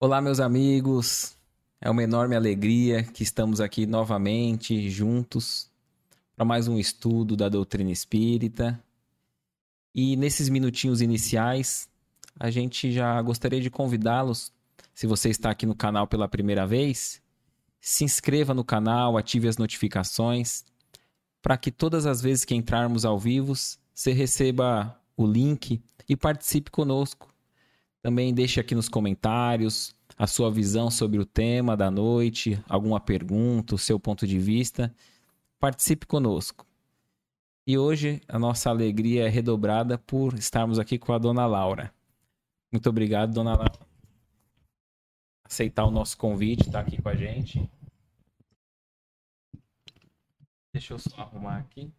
Olá, meus amigos. É uma enorme alegria que estamos aqui novamente juntos para mais um estudo da doutrina espírita. E nesses minutinhos iniciais, a gente já gostaria de convidá-los, se você está aqui no canal pela primeira vez, se inscreva no canal, ative as notificações, para que todas as vezes que entrarmos ao vivo, você receba o link e participe conosco. Também deixe aqui nos comentários a sua visão sobre o tema da noite, alguma pergunta, o seu ponto de vista. Participe conosco. E hoje a nossa alegria é redobrada por estarmos aqui com a dona Laura. Muito obrigado, dona Laura. Aceitar o nosso convite, estar tá aqui com a gente. Deixa eu só arrumar aqui.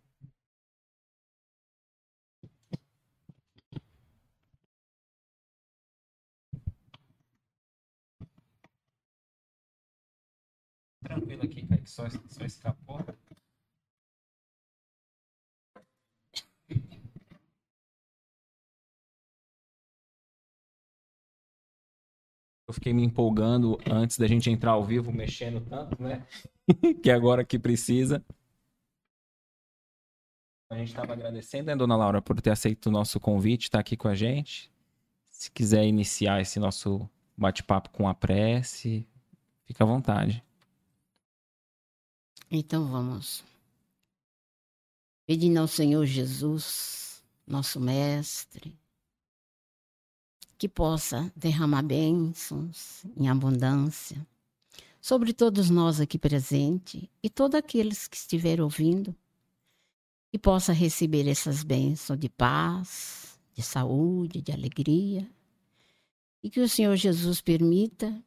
Tranquilo aqui, só, só escapou. Eu fiquei me empolgando antes da gente entrar ao vivo, mexendo tanto, né? que agora que precisa. A gente estava agradecendo, né, dona Laura, por ter aceito o nosso convite, estar tá aqui com a gente. Se quiser iniciar esse nosso bate-papo com a prece, fica à vontade. Então vamos. Pedindo ao Senhor Jesus, nosso Mestre, que possa derramar bênçãos em abundância sobre todos nós aqui presentes e todos aqueles que estiverem ouvindo, que possa receber essas bênçãos de paz, de saúde, de alegria, e que o Senhor Jesus permita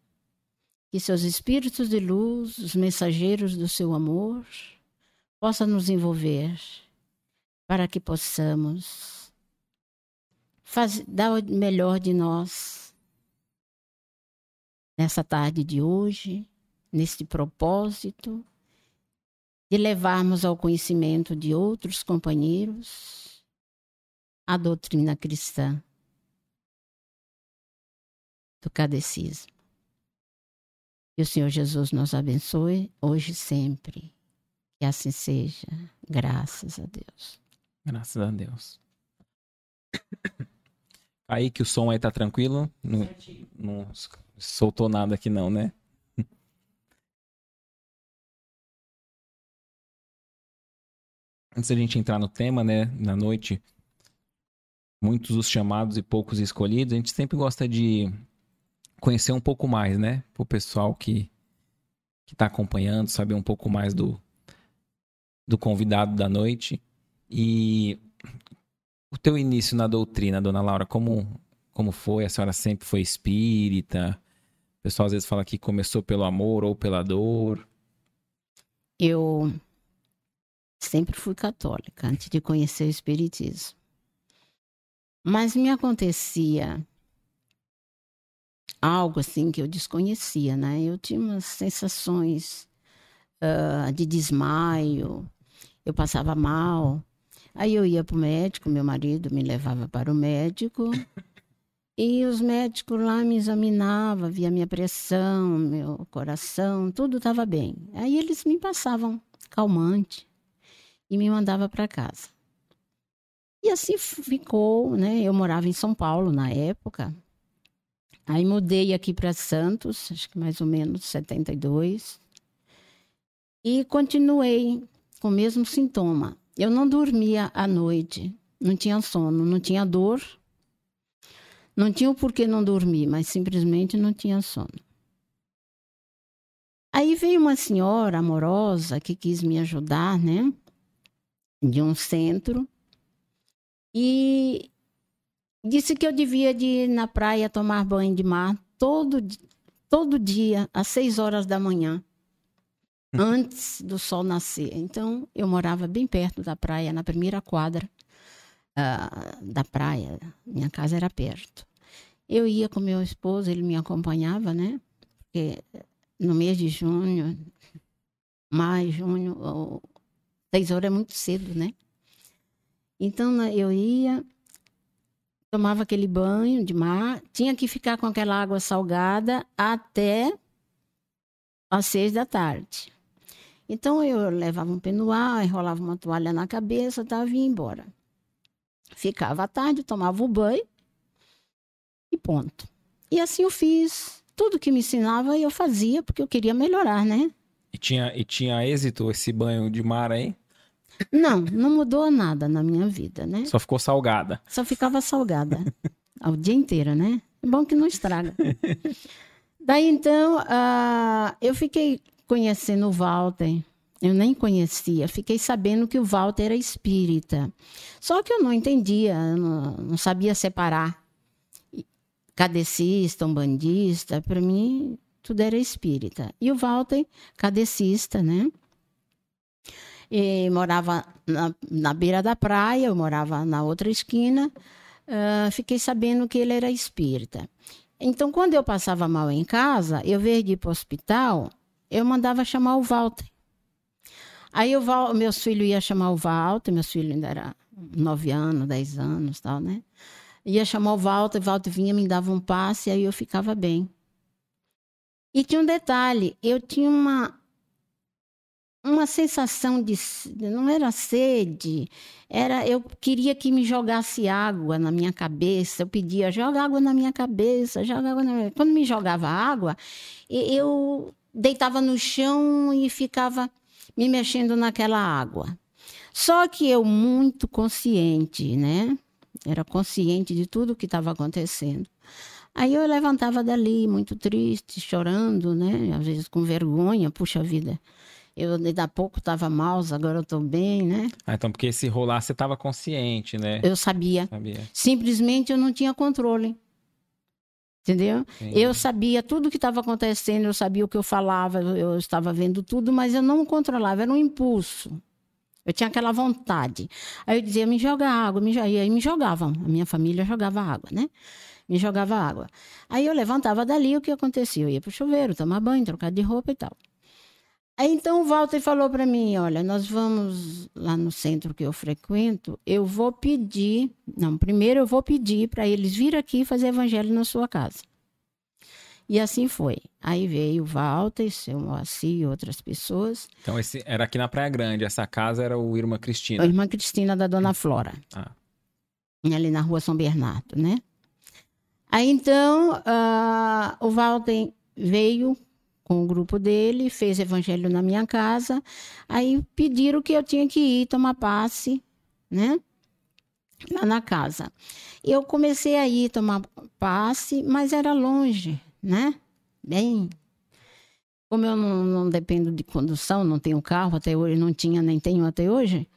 que seus espíritos de luz, os mensageiros do seu amor, possam nos envolver para que possamos fazer, dar o melhor de nós nessa tarde de hoje, neste propósito de levarmos ao conhecimento de outros companheiros a doutrina cristã do catecismo. Que o Senhor Jesus nos abençoe hoje e sempre. Que assim seja. Graças a Deus. Graças a Deus. Aí que o som aí tá tranquilo? Não, não soltou nada aqui não, né? Antes da gente entrar no tema, né, na noite, muitos os chamados e poucos escolhidos, a gente sempre gosta de conhecer um pouco mais, né? Para o pessoal que que está acompanhando, saber um pouco mais do, do convidado da noite. E o teu início na doutrina, dona Laura, como, como foi? A senhora sempre foi espírita? O pessoal às vezes fala que começou pelo amor ou pela dor. Eu sempre fui católica antes de conhecer o espiritismo. Mas me acontecia algo assim que eu desconhecia, né? Eu tinha umas sensações uh, de desmaio, eu passava mal. Aí eu ia para o médico, meu marido me levava para o médico. E os médicos lá me examinavam, via minha pressão, meu coração, tudo estava bem. Aí eles me passavam calmante e me mandavam para casa. E assim ficou, né? Eu morava em São Paulo na época. Aí mudei aqui para Santos, acho que mais ou menos 72. E continuei com o mesmo sintoma. Eu não dormia à noite, não tinha sono, não tinha dor. Não tinha o porquê não dormir, mas simplesmente não tinha sono. Aí veio uma senhora amorosa que quis me ajudar, né? De um centro. E Disse que eu devia de ir na praia tomar banho de mar todo, todo dia, às seis horas da manhã, antes do sol nascer. Então, eu morava bem perto da praia, na primeira quadra uh, da praia. Minha casa era perto. Eu ia com meu esposo, ele me acompanhava, né? Porque no mês de junho, maio, junho, seis horas é muito cedo, né? Então, eu ia tomava aquele banho de mar, tinha que ficar com aquela água salgada até às seis da tarde. Então eu levava um penuar, enrolava uma toalha na cabeça, e vinha embora. Ficava à tarde, tomava o banho e ponto. E assim eu fiz. Tudo que me ensinava eu fazia porque eu queria melhorar, né? E tinha, e tinha êxito esse banho de mar aí? Não, não mudou nada na minha vida, né? Só ficou salgada. Só ficava salgada. o dia inteiro, né? É bom que não estraga. Daí então, uh, eu fiquei conhecendo o Walter. Eu nem conhecia, fiquei sabendo que o Walter era espírita. Só que eu não entendia, não, não sabia separar cadecista, umbandista. Para mim, tudo era espírita. E o Walter, cadecista, né? E morava na, na beira da praia, eu morava na outra esquina. Uh, fiquei sabendo que ele era espírita. Então, quando eu passava mal em casa, eu veio de ir para o hospital, eu mandava chamar o Walter. Aí o Val, meus filhos iam chamar o Walter, meus filhos ainda eram nove anos, dez anos tal, né? Ia chamar o Walter, o Walter vinha, me dava um passe, aí eu ficava bem. E tinha um detalhe, eu tinha uma uma sensação de não era sede, era eu queria que me jogasse água na minha cabeça. Eu pedia joga água na minha cabeça, joga água. Na minha... Quando me jogava água, eu deitava no chão e ficava me mexendo naquela água. Só que eu muito consciente, né? Era consciente de tudo o que estava acontecendo. Aí eu levantava dali, muito triste, chorando, né? Às vezes com vergonha, puxa vida. Eu ainda há pouco estava mal, agora eu estou bem, né? Ah, então porque esse rolar você estava consciente, né? Eu sabia. sabia. Simplesmente eu não tinha controle. Entendeu? Eu sabia tudo o que estava acontecendo, eu sabia o que eu falava, eu, eu estava vendo tudo, mas eu não controlava, era um impulso. Eu tinha aquela vontade. Aí eu dizia, me joga água, me joga. e aí me jogavam. A minha família jogava água, né? Me jogava água. Aí eu levantava dali, o que acontecia? Eu ia pro chuveiro, tomar banho, trocar de roupa e tal. Aí então o Walter falou para mim, olha, nós vamos lá no centro que eu frequento, eu vou pedir, não, primeiro eu vou pedir para eles vir aqui fazer evangelho na sua casa. E assim foi. Aí veio o Walter, seu Moacir e outras pessoas. Então esse era aqui na Praia Grande, essa casa era o Irmã Cristina. A Irmã Cristina da Dona Flora. Ah. Ali na rua São Bernardo, né? Aí então uh, o Walter veio com o grupo dele, fez evangelho na minha casa. Aí pediram que eu tinha que ir tomar passe, né? Lá na casa. Eu comecei a ir tomar passe, mas era longe, né? Bem. Como eu não, não dependo de condução, não tenho carro até hoje, não tinha nem tenho até hoje,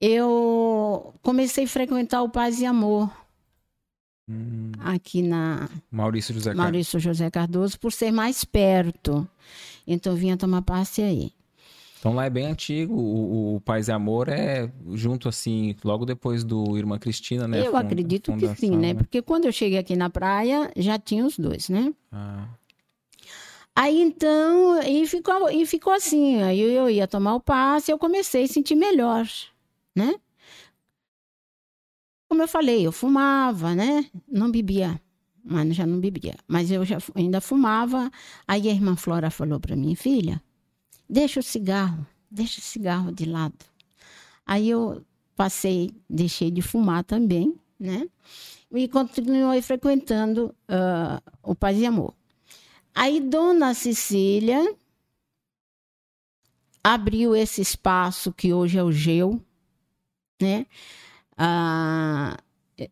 eu comecei a frequentar o Paz e Amor Hum. Aqui na Maurício José, Maurício José Cardoso, por ser mais perto. Então eu vinha tomar passe aí. Então lá é bem antigo, o, o Paz e Amor é junto assim, logo depois do Irmã Cristina, né? Eu Funda, acredito fundação, que sim, né? né? Porque quando eu cheguei aqui na praia, já tinha os dois, né? Ah. Aí então, e ficou, e ficou assim, aí eu ia tomar o passe, eu comecei a sentir melhor, né? Como eu falei, eu fumava, né? Não bebia, mas já não bebia. Mas eu já ainda fumava. Aí a irmã Flora falou para mim, filha, deixa o cigarro, deixa o cigarro de lado. Aí eu passei, deixei de fumar também, né? E continuei frequentando uh, o Paz e Amor. Aí Dona Cecília abriu esse espaço que hoje é o GEU, né? Ah,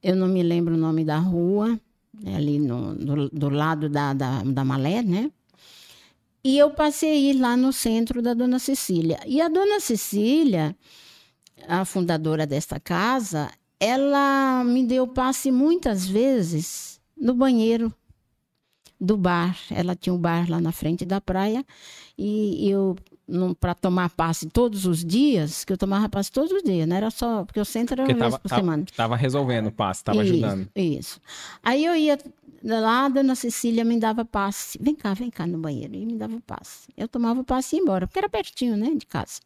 eu não me lembro o nome da rua, é ali no, do, do lado da, da, da Malé, né? E eu passei lá no centro da Dona Cecília. E a Dona Cecília, a fundadora desta casa, ela me deu passe muitas vezes no banheiro do bar. Ela tinha um bar lá na frente da praia e eu para tomar passe todos os dias, que eu tomava passe todos os dias, não era só, porque o centro era uma tava, vez por semana. Estava resolvendo o passe, estava ajudando. Isso. Aí eu ia lá, a dona Cecília me dava passe. Vem cá, vem cá no banheiro. E me dava passe. Eu tomava passe e ia embora, porque era pertinho, né, de casa.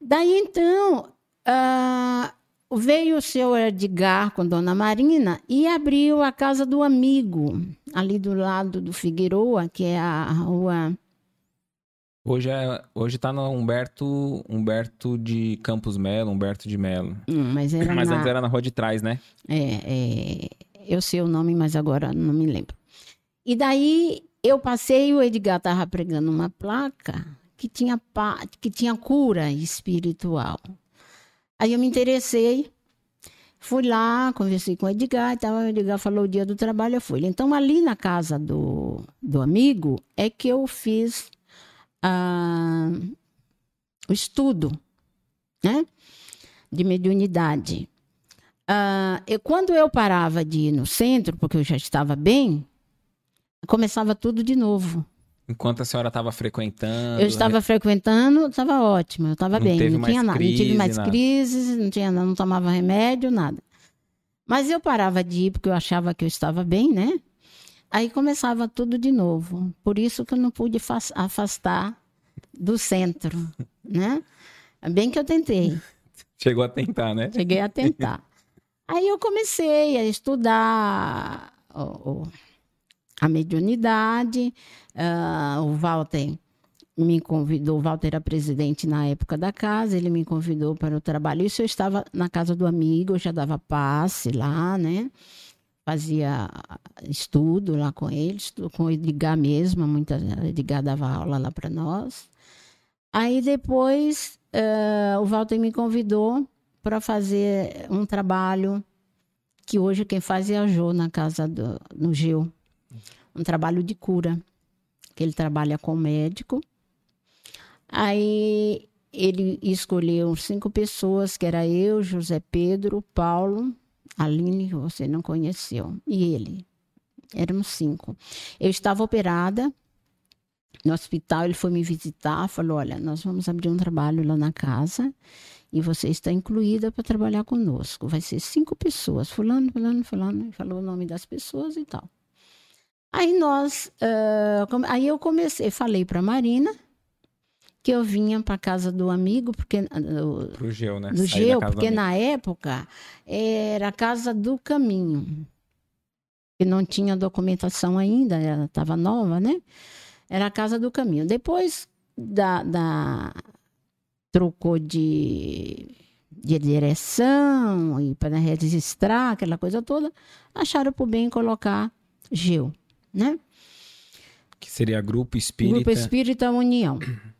Daí então, uh, veio o seu Edgar com Dona Marina e abriu a casa do amigo, ali do lado do Figueroa, que é a rua. Hoje, é, hoje tá no Humberto, Humberto de Campos Melo, Humberto de Melo. Hum, mas era Mas na... antes era na rua de trás, né? É, é, eu sei o nome, mas agora não me lembro. E daí eu passei, o Edgar estava pregando uma placa que tinha, pa- que tinha cura espiritual. Aí eu me interessei, fui lá, conversei com o Edgar, e tal, o Edgar falou o dia do trabalho, eu fui. Então, ali na casa do, do amigo, é que eu fiz o estudo, né? De mediunidade. Eu, quando eu parava de ir no centro, porque eu já estava bem, começava tudo de novo. Enquanto a senhora estava frequentando. Eu estava frequentando, estava ótima, eu estava bem, não tinha nada, não tive crise, mais nada. crises, não tinha, não tomava remédio, nada. Mas eu parava de ir porque eu achava que eu estava bem, né? Aí começava tudo de novo. Por isso que eu não pude fas- afastar do centro, né? Bem que eu tentei. Chegou a tentar, né? Cheguei a tentar. Aí eu comecei a estudar a mediunidade. ah, o Walter me convidou, o Walter era presidente na época da casa, ele me convidou para o trabalho. Isso eu estava na casa do amigo, eu já dava passe lá, né? Fazia estudo lá com ele, estudo com o Edgar mesmo, muita, o Edgar dava aula lá para nós. Aí depois eh, o Walter me convidou para fazer um trabalho que hoje quem faz é a Jo na casa do no Gil, um trabalho de cura, que ele trabalha com médico. Aí ele escolheu cinco pessoas, que era eu, José Pedro, Paulo, Aline, você não conheceu, e ele. Éramos cinco. Eu estava operada no hospital, ele foi me visitar, falou: Olha, nós vamos abrir um trabalho lá na casa e você está incluída para trabalhar conosco. Vai ser cinco pessoas, fulano, fulano, fulano, falou o nome das pessoas e tal. Aí nós, come- aí eu comecei, falei para Marina que eu vinha para casa do amigo, porque ah, o- Pro Geu, né? do da Geu, do porque na época era a casa do caminho. Que não tinha documentação ainda, ela estava nova, né? Era a casa do caminho. Depois da, da- trocou de, de direção e para registrar aquela coisa toda, acharam por bem colocar Geu, né? Que seria Grupo Espírita. Grupo Espírita União.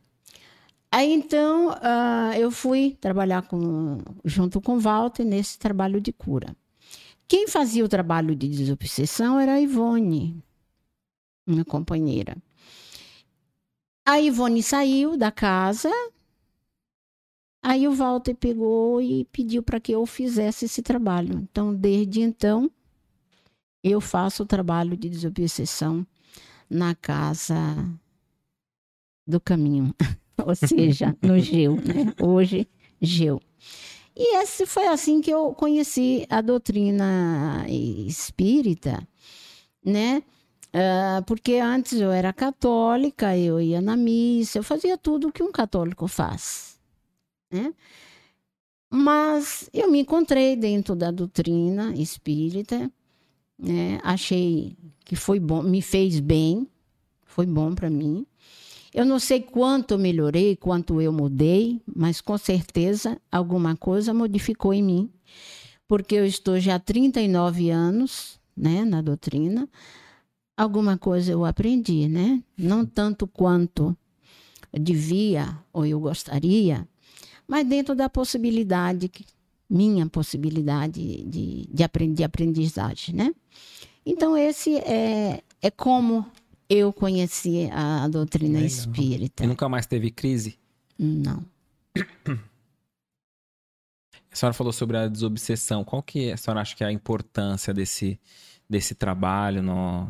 Aí então ah, eu fui trabalhar com, junto com o Walter nesse trabalho de cura. Quem fazia o trabalho de desobsessão era a Ivone, minha companheira. A Ivone saiu da casa, aí o Walter pegou e pediu para que eu fizesse esse trabalho. Então, desde então, eu faço o trabalho de desobsessão na casa do caminho, ou seja, no Geu, né? Hoje, Geu. E esse foi assim que eu conheci a doutrina espírita, né? Ah, porque antes eu era católica, eu ia na missa, eu fazia tudo o que um católico faz, né? Mas eu me encontrei dentro da doutrina espírita, né? Achei que foi bom, me fez bem, foi bom para mim. Eu não sei quanto eu melhorei, quanto eu mudei, mas com certeza alguma coisa modificou em mim, porque eu estou já há 39 anos, né, na doutrina. Alguma coisa eu aprendi, né? Não tanto quanto devia ou eu gostaria, mas dentro da possibilidade, minha possibilidade de, de, de aprendizagem, né? Então, esse é, é como eu conheci a, a doutrina Legal. espírita. E nunca mais teve crise? Não. A senhora falou sobre a desobsessão. Qual que a senhora acha que é a importância desse, desse trabalho no,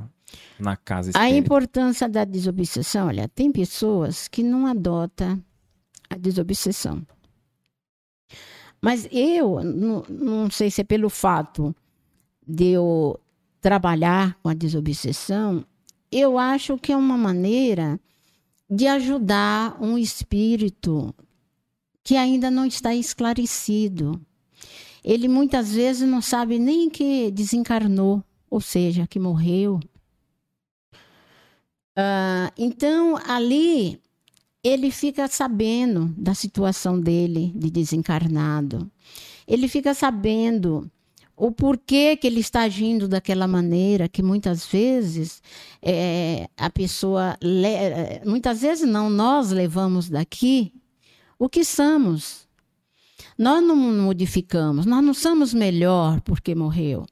na casa A espírita? importância da desobsessão, olha, tem pessoas que não adotam a desobsessão. Mas eu, não, não sei se é pelo fato de eu trabalhar com a desobsessão, eu acho que é uma maneira de ajudar um espírito que ainda não está esclarecido. ele muitas vezes não sabe nem que desencarnou, ou seja, que morreu. Uh, então, ali, ele fica sabendo da situação dele de desencarnado. Ele fica sabendo o porquê que ele está agindo daquela maneira, que muitas vezes é, a pessoa. Le... Muitas vezes não, nós levamos daqui o que somos. Nós não modificamos, nós não somos melhor porque morreu.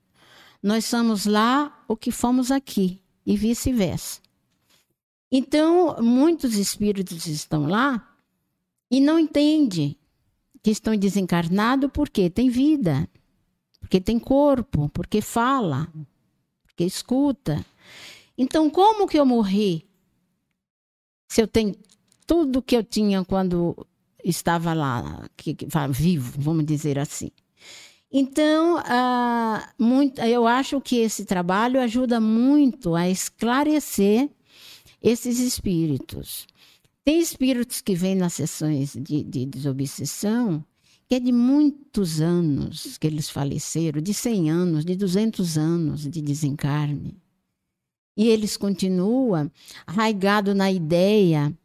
Nós somos lá o que fomos aqui e vice-versa. Então, muitos espíritos estão lá e não entendem que estão desencarnados porque tem vida, porque tem corpo, porque fala, porque escuta. Então, como que eu morri? Se eu tenho tudo que eu tinha quando estava lá, que, que, vivo, vamos dizer assim. Então, uh, muito, eu acho que esse trabalho ajuda muito a esclarecer esses espíritos. Tem espíritos que vêm nas sessões de, de desobsessão que é de muitos anos que eles faleceram, de 100 anos, de 200 anos de desencarne. E eles continuam arraigados na ideia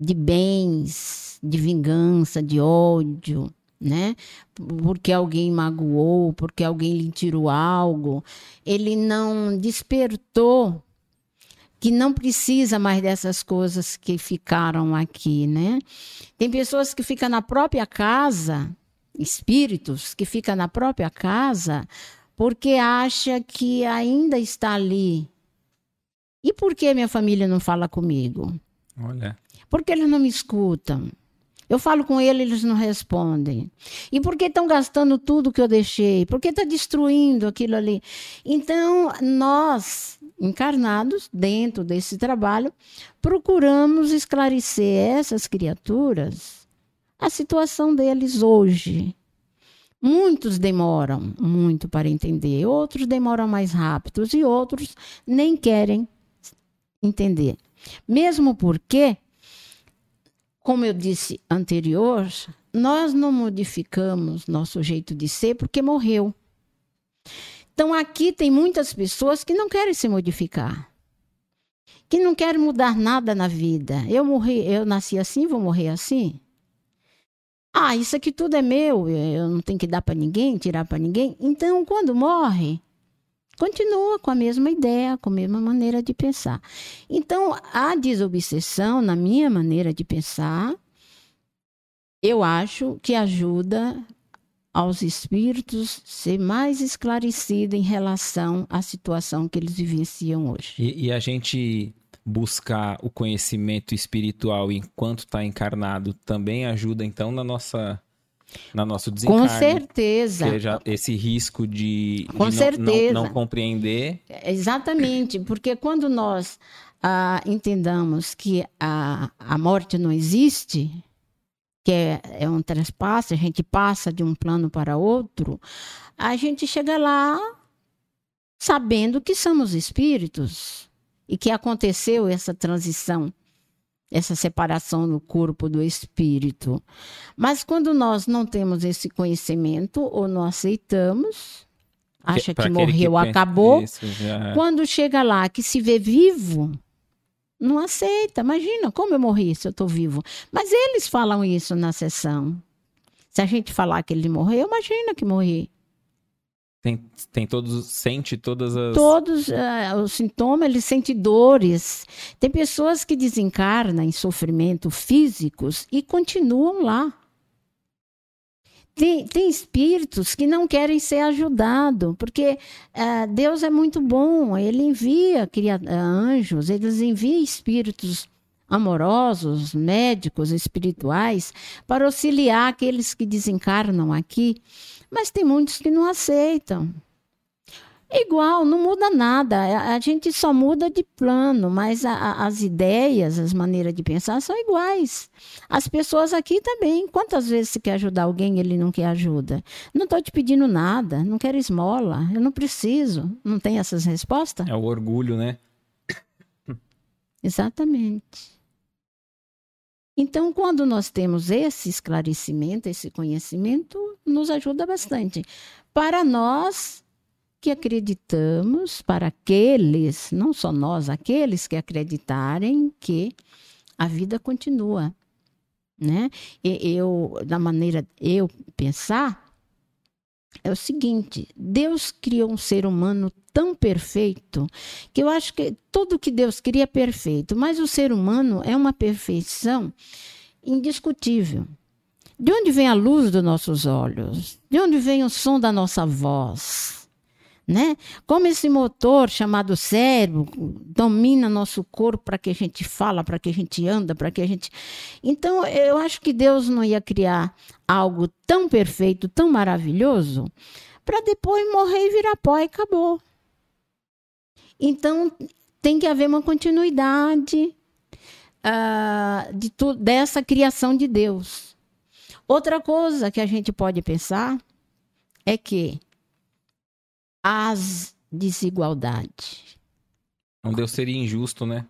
de bens, de vingança, de ódio, né? Porque alguém magoou, porque alguém lhe tirou algo. Ele não despertou que não precisa mais dessas coisas que ficaram aqui, né? Tem pessoas que ficam na própria casa, espíritos que ficam na própria casa porque acha que ainda está ali. E por que minha família não fala comigo? Olha. Porque eles não me escutam. Eu falo com eles, eles não respondem. E por que estão gastando tudo que eu deixei? Por que está destruindo aquilo ali? Então, nós, encarnados dentro desse trabalho, procuramos esclarecer essas criaturas a situação deles hoje. Muitos demoram muito para entender, outros demoram mais rápidos e outros nem querem entender. Mesmo porque como eu disse anterior, nós não modificamos nosso jeito de ser porque morreu. Então aqui tem muitas pessoas que não querem se modificar. Que não querem mudar nada na vida. Eu morri, eu nasci assim, vou morrer assim. Ah, isso aqui tudo é meu, eu não tenho que dar para ninguém, tirar para ninguém. Então, quando morre, continua com a mesma ideia, com a mesma maneira de pensar. Então, a desobsessão, na minha maneira de pensar, eu acho que ajuda aos espíritos ser mais esclarecido em relação à situação que eles vivenciam hoje. E, e a gente buscar o conhecimento espiritual enquanto está encarnado também ajuda então na nossa na nosso desencarne. Com certeza. Seja esse risco de, Com de certeza. Não, não, não, compreender. Exatamente, porque quando nós ah, entendamos que a, a morte não existe, que é, é um trespasse, a gente passa de um plano para outro, a gente chega lá sabendo que somos espíritos e que aconteceu essa transição essa separação do corpo do espírito. Mas quando nós não temos esse conhecimento ou não aceitamos, acha que, que morreu, que acabou, já... quando chega lá que se vê vivo, não aceita. Imagina como eu morri se eu estou vivo. Mas eles falam isso na sessão. Se a gente falar que ele morreu, imagina que morri. Tem, tem todos, sente todas as. Todos uh, os sintomas, ele sente dores. Tem pessoas que desencarnam em sofrimento físicos e continuam lá. Tem, tem espíritos que não querem ser ajudados, porque uh, Deus é muito bom, ele envia cria, uh, anjos, ele envia espíritos amorosos, médicos, espirituais, para auxiliar aqueles que desencarnam aqui. Mas tem muitos que não aceitam. Igual, não muda nada. A, gente só muda de plano, mas a, a, as ideias, as maneiras de pensar são iguais. As pessoas aqui também. Quantas vezes você quer ajudar alguém e ele não quer ajuda? Não estou te pedindo nada, não quero esmola, eu não preciso. Não tem essas respostas? É o orgulho, né? Exatamente. Então, quando nós temos esse esclarecimento, esse conhecimento, nos ajuda bastante. Para nós que acreditamos, para aqueles, não só nós, aqueles que acreditarem que a vida continua, né? E eu, da maneira eu pensar, é o seguinte: Deus criou um ser humano tão perfeito que eu acho que tudo que Deus cria é perfeito, mas o ser humano é uma perfeição indiscutível. De onde vem a luz dos nossos olhos? De onde vem o som da nossa voz? Né? Como esse motor chamado cérebro domina nosso corpo para que a gente fala, para que a gente anda, para que a gente. Então, eu acho que Deus não ia criar algo tão perfeito, tão maravilhoso, para depois morrer e virar pó e acabou. Então, tem que haver uma continuidade uh, de dessa criação de Deus. Outra coisa que a gente pode pensar é que as desigualdades. Então Deus seria injusto, né?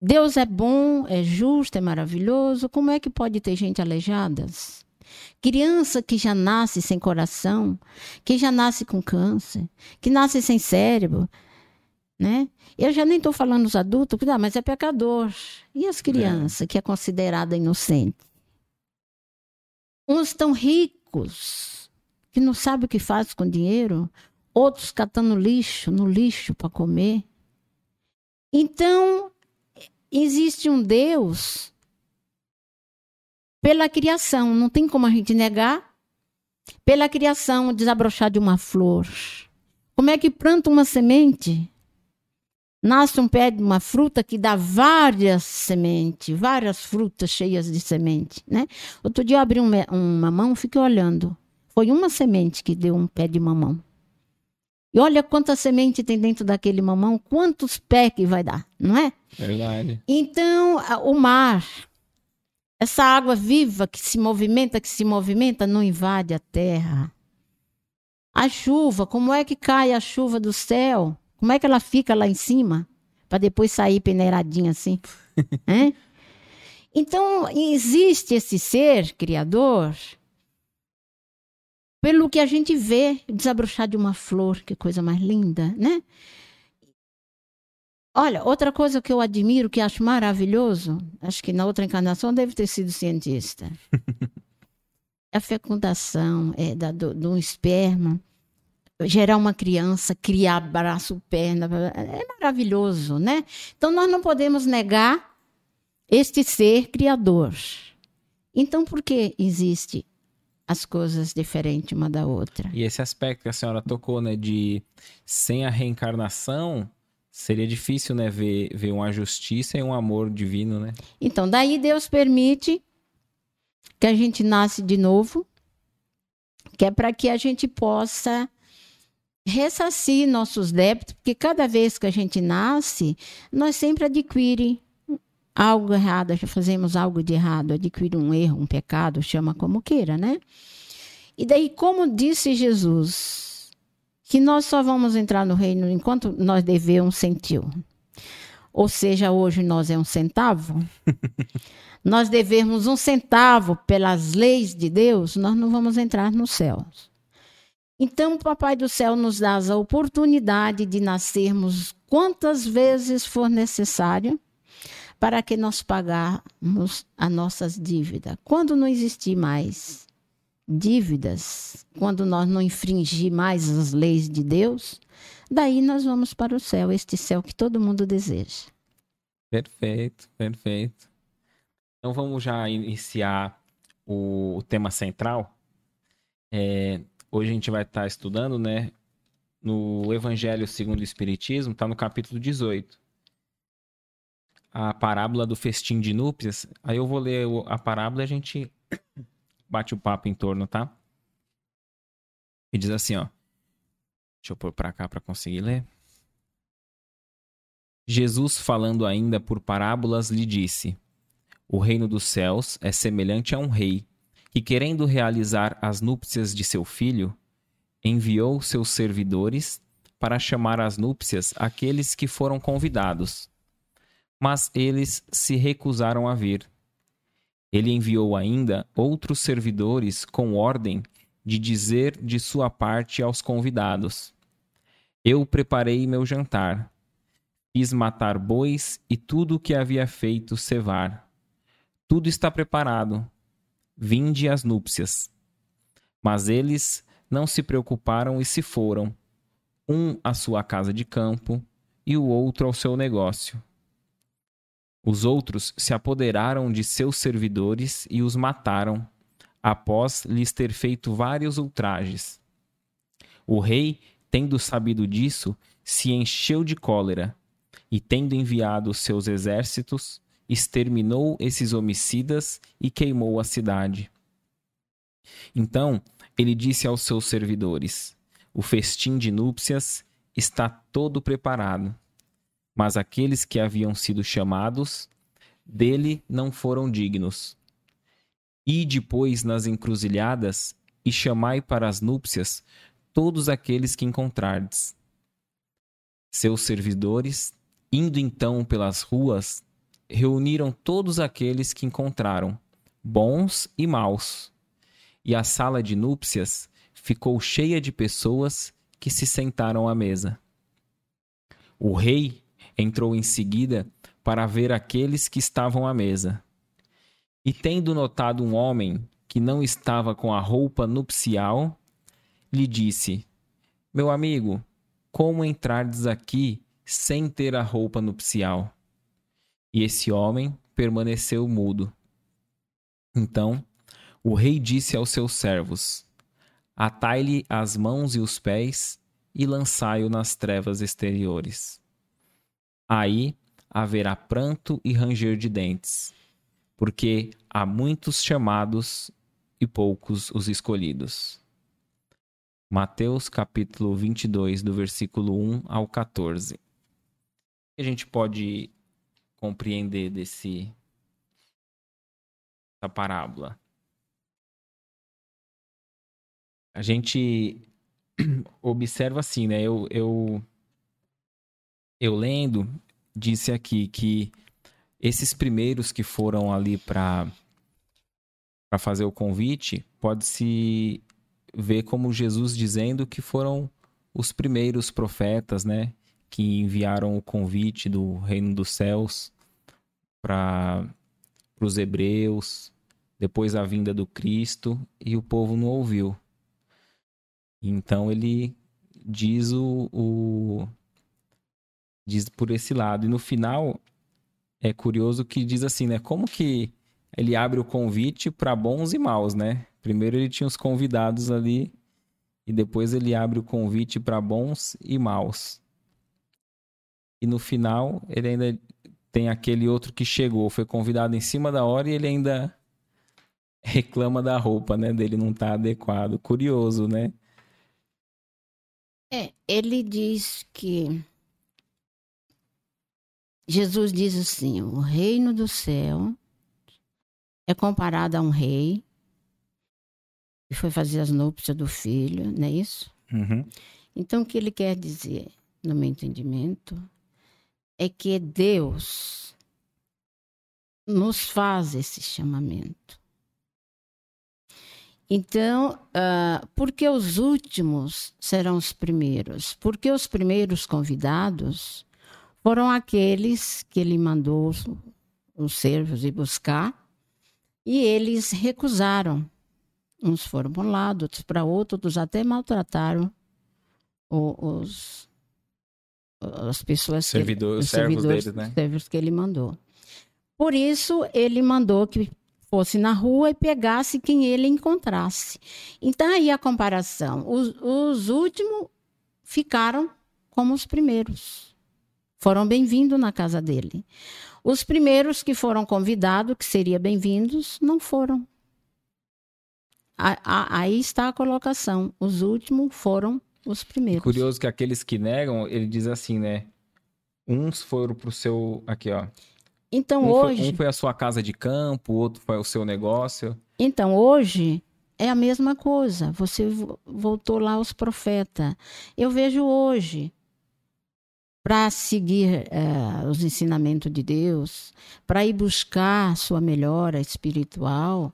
Deus é bom, é justo, é maravilhoso. Como é que pode ter gente aleijada? Criança que já nasce sem coração, que já nasce com câncer, que nasce sem cérebro, né? Eu já nem estou falando dos adultos, ah, mas é pecador. E as crianças, é. que é considerada inocente? Uns tão ricos, que não sabem o que faz com dinheiro, outros catando lixo no lixo para comer. Então, existe um Deus pela criação, não tem como a gente negar. Pela criação, desabrochar de uma flor. Como é que planta uma semente? Nasce um pé de uma fruta que dá várias sementes, várias frutas cheias de semente, né? Outro dia eu abri um, um mamão, fiquei olhando. Foi uma semente que deu um pé de mamão. E olha quanta semente tem dentro daquele mamão, quantos pés que vai dar, não é? Verdade. Então, o mar, essa água viva que se movimenta, que se movimenta, não invade a terra. A chuva, como é que cai a chuva do céu? Como é que ela fica lá em cima? Para depois sair peneiradinha assim. é? Então, existe esse ser criador pelo que a gente vê desabrochar de uma flor, que coisa mais linda, né? Olha, outra coisa que eu admiro, que acho maravilhoso, acho que na outra encarnação deve ter sido cientista. a fecundação é da, do, do esperma, gerar uma criança, criar braço, perna, é maravilhoso, né? Então nós não podemos negar este ser criador. Então por que existe as coisas diferentes uma da outra. E esse aspecto que a senhora tocou, né, de sem a reencarnação, seria difícil, né, ver, ver uma justiça e um amor divino, né? Então, daí Deus permite que a gente nasce de novo, que é para que a gente possa ressarcir nossos débitos, porque cada vez que a gente nasce, nós sempre adquire algo errado, já fazemos algo de errado, adquire um erro, um pecado, chama como queira, né? E daí, como disse Jesus, que nós só vamos entrar no reino enquanto nós devemos um centil. Ou seja, hoje nós é um centavo. nós devemos um centavo pelas leis de Deus, nós não vamos entrar no céu. Então, o Papai do Céu nos dá a oportunidade de nascermos quantas vezes for necessário para que nós pagarmos as nossas dívidas. Quando não existir mais dívidas, quando nós não infringir mais as leis de Deus, daí nós vamos para o céu, este céu que todo mundo deseja. Perfeito, perfeito. Então vamos já iniciar o, tema central. É, hoje a gente vai estar estudando, né, no Evangelho segundo o Espiritismo, está no capítulo 18 a parábola do festim de núpcias. Aí eu vou ler a parábola e a gente bate o papo em torno, tá? E diz assim, ó. Deixa eu pôr para cá para conseguir ler. Jesus, falando ainda por parábolas, lhe disse: O reino dos céus é semelhante a um rei que, querendo realizar as núpcias de seu filho, enviou seus servidores para chamar às núpcias aqueles que foram convidados mas eles se recusaram a vir. Ele enviou ainda outros servidores com ordem de dizer de sua parte aos convidados: Eu preparei meu jantar. Fiz matar bois e tudo o que havia feito cevar. Tudo está preparado. Vinde às núpcias. Mas eles não se preocuparam e se foram, um à sua casa de campo e o outro ao seu negócio. Os outros se apoderaram de seus servidores e os mataram, após lhes ter feito vários ultrajes. O rei, tendo sabido disso, se encheu de cólera e, tendo enviado seus exércitos, exterminou esses homicidas e queimou a cidade. Então ele disse aos seus servidores: O festim de núpcias está todo preparado. Mas aqueles que haviam sido chamados dele não foram dignos. E depois nas encruzilhadas e chamai para as núpcias todos aqueles que encontrardes. Seus servidores, indo então pelas ruas, reuniram todos aqueles que encontraram, bons e maus e a sala de núpcias ficou cheia de pessoas que se sentaram à mesa. O rei entrou em seguida para ver aqueles que estavam à mesa. E tendo notado um homem que não estava com a roupa nupcial, lhe disse: Meu amigo, como entrardes aqui sem ter a roupa nupcial? E esse homem permaneceu mudo. Então o rei disse aos seus servos: Atai-lhe as mãos e os pés e lançai-o nas trevas exteriores. Aí haverá pranto e ranger de dentes, porque há muitos chamados e poucos os escolhidos. Mateus capítulo 22, do versículo 1 ao 14. A gente pode compreender desse essa parábola. a gente observa assim, né? Eu, eu, eu lendo, disse aqui que esses primeiros que foram ali para para fazer o convite, pode-se ver como Jesus dizendo que foram os primeiros profetas, né, que enviaram o convite do reino dos céus para os hebreus, depois a vinda do Cristo e o povo não ouviu. Então ele diz o, o, diz por esse lado e no final é curioso que diz assim, né? Como que ele abre o convite para bons e maus, né? Primeiro ele tinha os convidados ali e depois ele abre o convite para bons e maus. E no final ele ainda tem aquele outro que chegou, foi convidado em cima da hora e ele ainda reclama da roupa, né? Dele não tá adequado. Curioso, né? É, ele diz que Jesus diz assim: o reino do céu é comparado a um rei que foi fazer as núpcias do filho, não é isso? Uhum. Então, o que ele quer dizer, no meu entendimento, é que Deus nos faz esse chamamento. Então, uh, por que os últimos serão os primeiros? Porque os primeiros convidados foram aqueles que ele mandou os servos ir buscar e eles recusaram. Uns foram para um lado, outros para outro, outros até maltrataram os, as pessoas Servidor, que, os servos deles, né? servos que ele mandou. Por isso, ele mandou que fosse na rua e pegasse quem ele encontrasse. Então, aí a comparação. Os, os últimos ficaram como os primeiros. Foram bem-vindos na casa dele. Os primeiros que foram convidados, que seriam bem-vindos, não foram. Aí está a colocação. Os últimos foram os primeiros. Curioso que aqueles que negam, ele diz assim, né? Uns foram para o seu. Aqui, ó. Então um hoje. Foi, um foi a sua casa de campo, o outro foi o seu negócio. Então hoje é a mesma coisa. Você voltou lá aos profetas. Eu vejo hoje para seguir é, os ensinamentos de Deus, para ir buscar sua melhora espiritual,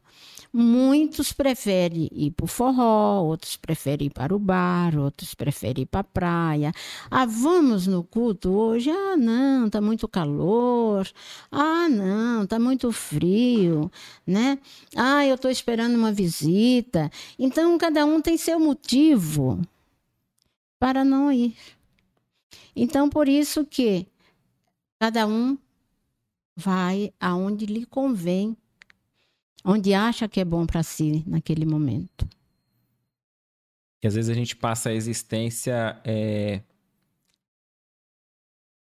Muitos preferem ir para o forró, outros preferem ir para o bar, outros preferem ir para a praia. Ah, vamos no culto hoje? Ah, não, está muito calor. Ah, não, está muito frio, né? Ah, eu estou esperando uma visita. Então, cada um tem seu motivo para não ir. Então, por isso que cada um vai aonde lhe convém, onde acha que é bom para si naquele momento. E às vezes a gente passa a existência é,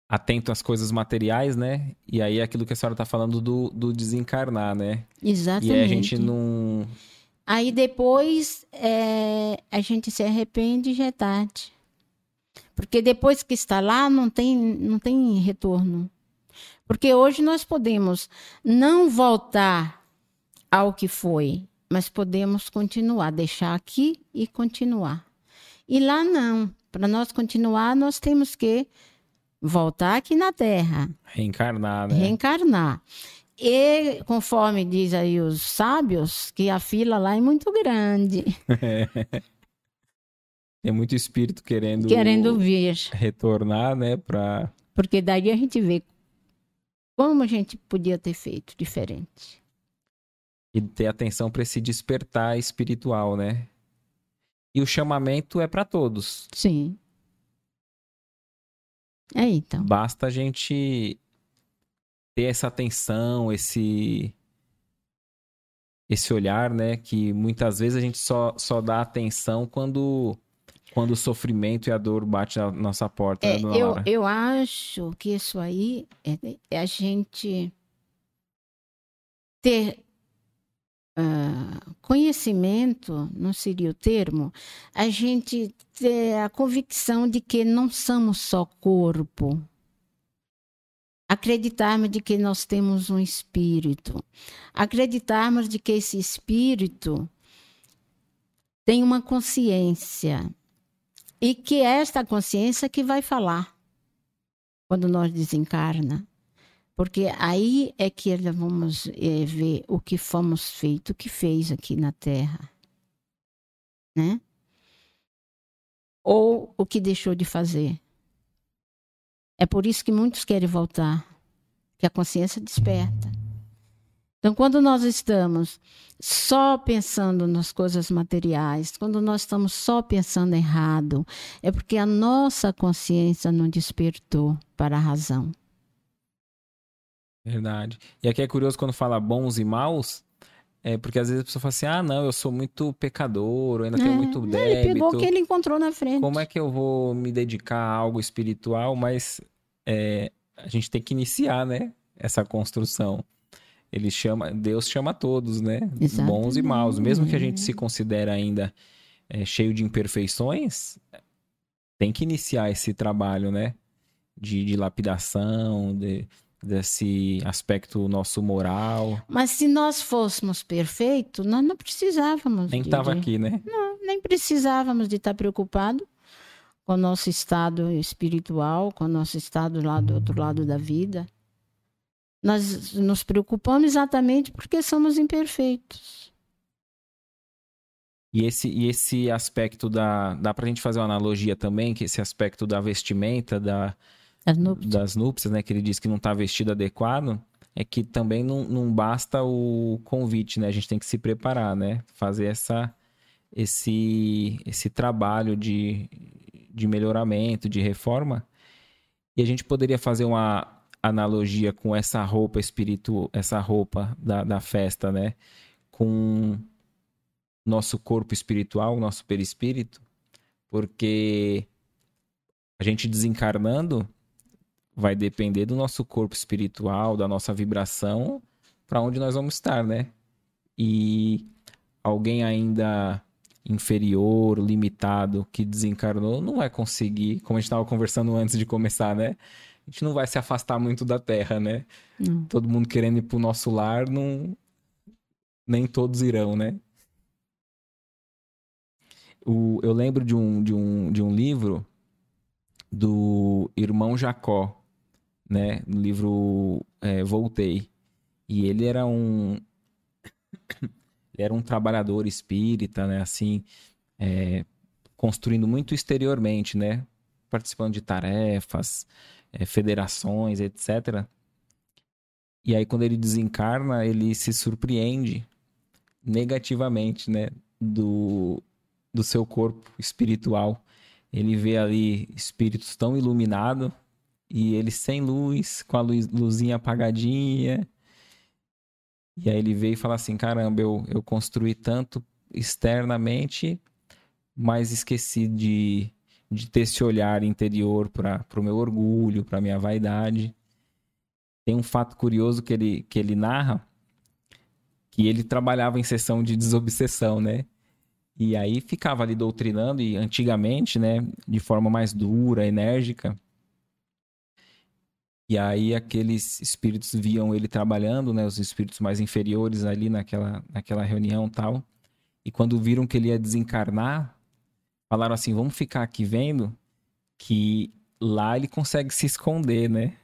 atento às coisas materiais, né? E aí é aquilo que a senhora está falando do, do desencarnar, né? Exatamente. E aí a gente não. Aí depois é, a gente se arrepende e já é tarde. Porque depois que está lá, não tem, não tem retorno. Porque hoje nós podemos não voltar ao que foi, mas podemos continuar, deixar aqui e continuar. E lá não. Para nós continuar, nós temos que voltar aqui na Terra. Reencarnar, né? Reencarnar. E, conforme diz aí os sábios, que a fila lá é muito grande. Tem muito espírito querendo... Querendo vir. Retornar, né? Pra... Porque daí a gente vê como a gente podia ter feito diferente? E ter atenção para esse despertar espiritual, né? E o chamamento é para todos. Sim. É então. Basta a gente ter essa atenção, esse esse olhar, né, que muitas vezes a gente só só dá atenção quando quando o sofrimento e a dor bate na nossa porta, é, né, eu, eu acho que isso aí é, é a gente ter uh, conhecimento, não seria o termo, a gente ter a convicção de que não somos só corpo. Acreditarmos de que nós temos um espírito. Acreditarmos de que esse espírito tem uma consciência e que é esta consciência que vai falar quando nós desencarna. Porque aí é que vamos é, ver o que fomos feito, o que fez aqui na Terra. Né? Ou o que deixou de fazer. É por isso que muitos querem voltar, que a consciência desperta. Então, quando nós estamos só pensando nas coisas materiais, quando nós estamos só pensando errado, é porque a nossa consciência não despertou para a razão. Verdade. E aqui é curioso quando fala bons e maus, é porque às vezes a pessoa fala assim: ah, não, eu sou muito pecador, eu ainda é, tenho muito débito. Ele pegou o que ele encontrou na frente. Como é que eu vou me dedicar a algo espiritual? Mas é, a gente tem que iniciar, né? Essa construção. Ele chama, Deus chama todos, né? Exatamente. Bons e maus. Mesmo que a gente se considere ainda é, cheio de imperfeições, tem que iniciar esse trabalho, né? De, de lapidação, de, desse aspecto nosso moral. Mas se nós fôssemos perfeitos, nós não precisávamos. Nem estava aqui, né? Não, nem precisávamos de estar preocupado com o nosso estado espiritual, com o nosso estado lá do outro lado da vida. Nós nos preocupamos exatamente porque somos imperfeitos. E esse, e esse aspecto da. Dá pra gente fazer uma analogia também, que esse aspecto da vestimenta, da, núpcias. das núpcias, né? Que ele diz que não está vestido adequado, é que também não, não basta o convite, né? A gente tem que se preparar, né? Fazer essa, esse, esse trabalho de, de melhoramento, de reforma. E a gente poderia fazer uma, analogia com essa roupa espiritual, essa roupa da, da festa, né? Com nosso corpo espiritual, nosso perispírito, porque a gente desencarnando vai depender do nosso corpo espiritual, da nossa vibração, para onde nós vamos estar, né? E alguém ainda inferior, limitado, que desencarnou, não vai conseguir, como a gente estava conversando antes de começar, né? A gente não vai se afastar muito da Terra, né? Não. Todo mundo querendo ir pro nosso lar, não... nem todos irão, né? O, eu lembro de um, de, um, de um livro do irmão Jacó, né? No livro é, Voltei. E ele era um. ele era um trabalhador espírita, né? Assim, é, construindo muito exteriormente, né? Participando de tarefas, é, federações, etc. E aí, quando ele desencarna, ele se surpreende negativamente, né? Do, do seu corpo espiritual. Ele vê ali espíritos tão iluminados e ele sem luz, com a luz, luzinha apagadinha. E aí ele veio e fala assim: caramba, eu, eu construí tanto externamente, mas esqueci de, de ter esse olhar interior para o meu orgulho, para minha vaidade. Tem um fato curioso que ele, que ele narra, que ele trabalhava em sessão de desobsessão, né? E aí ficava ali doutrinando, e antigamente, né, de forma mais dura, enérgica. E aí aqueles espíritos viam ele trabalhando, né, os espíritos mais inferiores ali naquela, naquela reunião tal. E quando viram que ele ia desencarnar, falaram assim: vamos ficar aqui vendo que lá ele consegue se esconder, né?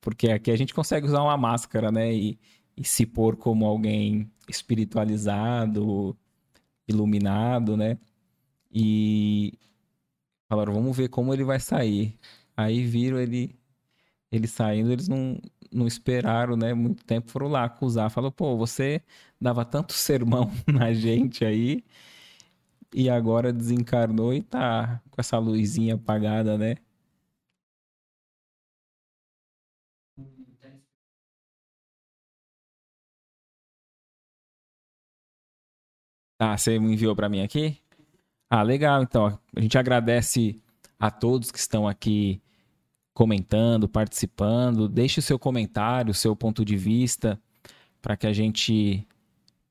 Porque aqui a gente consegue usar uma máscara, né? E, e se pôr como alguém espiritualizado, iluminado, né? E falaram, vamos ver como ele vai sair. Aí viram ele ele saindo, eles não, não esperaram, né? Muito tempo foram lá acusar. Falou, pô, você dava tanto sermão na gente aí e agora desencarnou e tá com essa luzinha apagada, né? Ah, você enviou para mim aqui? Ah, legal. Então, a gente agradece a todos que estão aqui comentando, participando. Deixe o seu comentário, o seu ponto de vista, para que a gente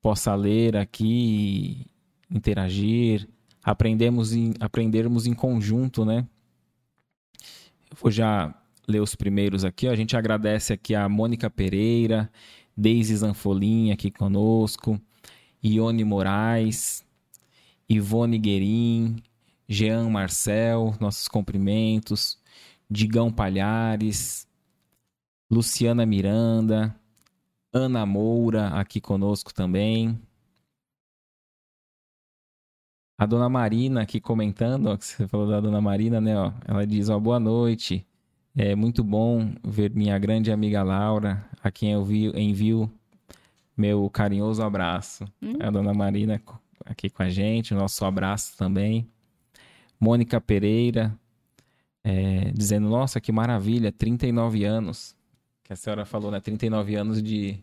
possa ler aqui, interagir, aprendemos em, aprendermos em conjunto, né? Eu vou já ler os primeiros aqui. A gente agradece aqui a Mônica Pereira, Deise Zanfolim aqui conosco. Ione Moraes, Ivone Guerin, Jean Marcel, nossos cumprimentos, Digão Palhares, Luciana Miranda, Ana Moura aqui conosco também. A dona Marina aqui comentando, ó, que você falou da dona Marina, né? Ó, ela diz: ó, boa noite. É muito bom ver minha grande amiga Laura, a quem eu vi, envio meu carinhoso abraço. Hum. A dona Marina aqui com a gente, nosso abraço também. Mônica Pereira, é, dizendo: Nossa, que maravilha, 39 anos. Que a senhora falou, né? 39 anos de,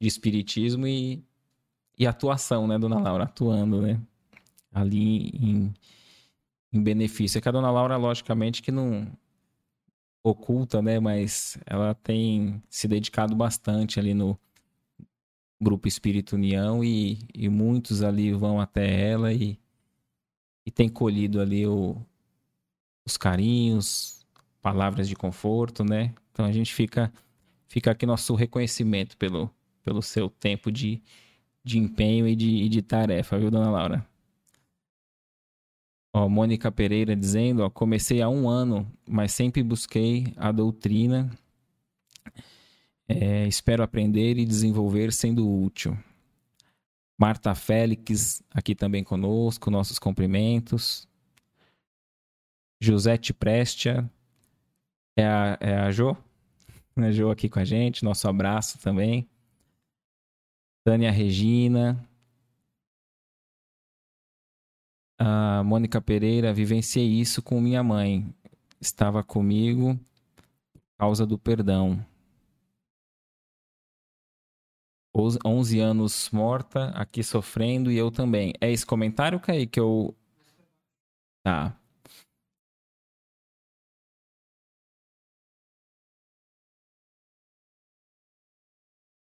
de espiritismo e, e atuação, né, dona Laura? Atuando, né? Ali em, em benefício. É que a dona Laura, logicamente, que não oculta, né? Mas ela tem se dedicado bastante ali no, Grupo Espírito União e, e muitos ali vão até ela e, e tem colhido ali o, os carinhos, palavras de conforto, né? Então a gente fica, fica aqui nosso reconhecimento pelo, pelo seu tempo de, de empenho e de, e de tarefa, viu, dona Laura? Ó, Mônica Pereira dizendo, ó, comecei há um ano, mas sempre busquei a doutrina é, espero aprender e desenvolver sendo útil. Marta Félix, aqui também conosco, nossos cumprimentos. Josete Prestia, é a, é a Jo? A Jo aqui com a gente, nosso abraço também. Tânia Regina. A Mônica Pereira, vivenciei isso com minha mãe. Estava comigo por causa do perdão. 11 anos morta, aqui sofrendo e eu também. É esse comentário, Kaique, que eu. Tá.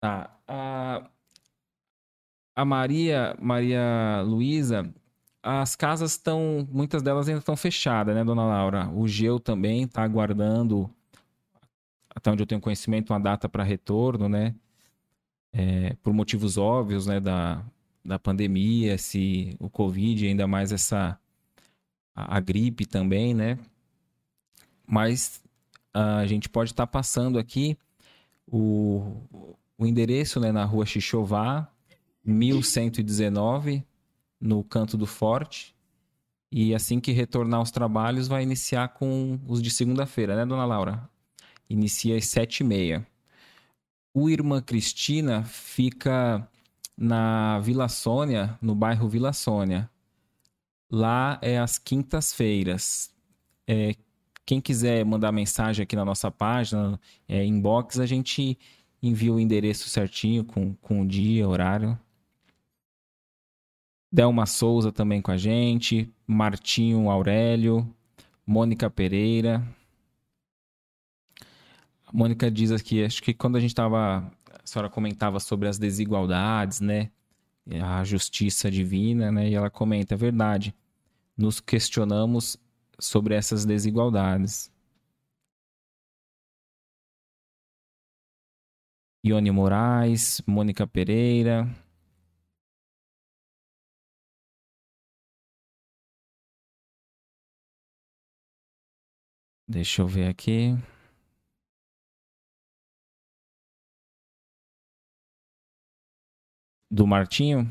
Tá. A, a Maria, Maria Luísa, as casas estão, muitas delas ainda estão fechadas, né, dona Laura? O Geu também está aguardando, até onde eu tenho conhecimento, uma data para retorno, né? é, por motivos óbvios né, da, da pandemia, se o Covid, ainda mais essa a, a gripe também, né? Mas a gente pode estar tá passando aqui o, o endereço né, na rua Xixová, 1119, no Canto do Forte. E assim que retornar aos trabalhos, vai iniciar com os de segunda-feira, né, dona Laura? Inicia às sete e meia. O Irmã Cristina fica na Vila Sônia, no bairro Vila Sônia. Lá é às quintas-feiras. É, quem quiser mandar mensagem aqui na nossa página, é, inbox, a gente envia o endereço certinho com, com o dia, horário. Delma Souza também com a gente, Martinho Aurélio, Mônica Pereira. A Mônica diz aqui, acho que quando a gente estava, a senhora comentava sobre as desigualdades, né? A justiça divina, né? E ela comenta, é verdade. Nos questionamos sobre essas desigualdades. Ione Moraes, Mônica Pereira, Deixa eu ver aqui. Do Martinho?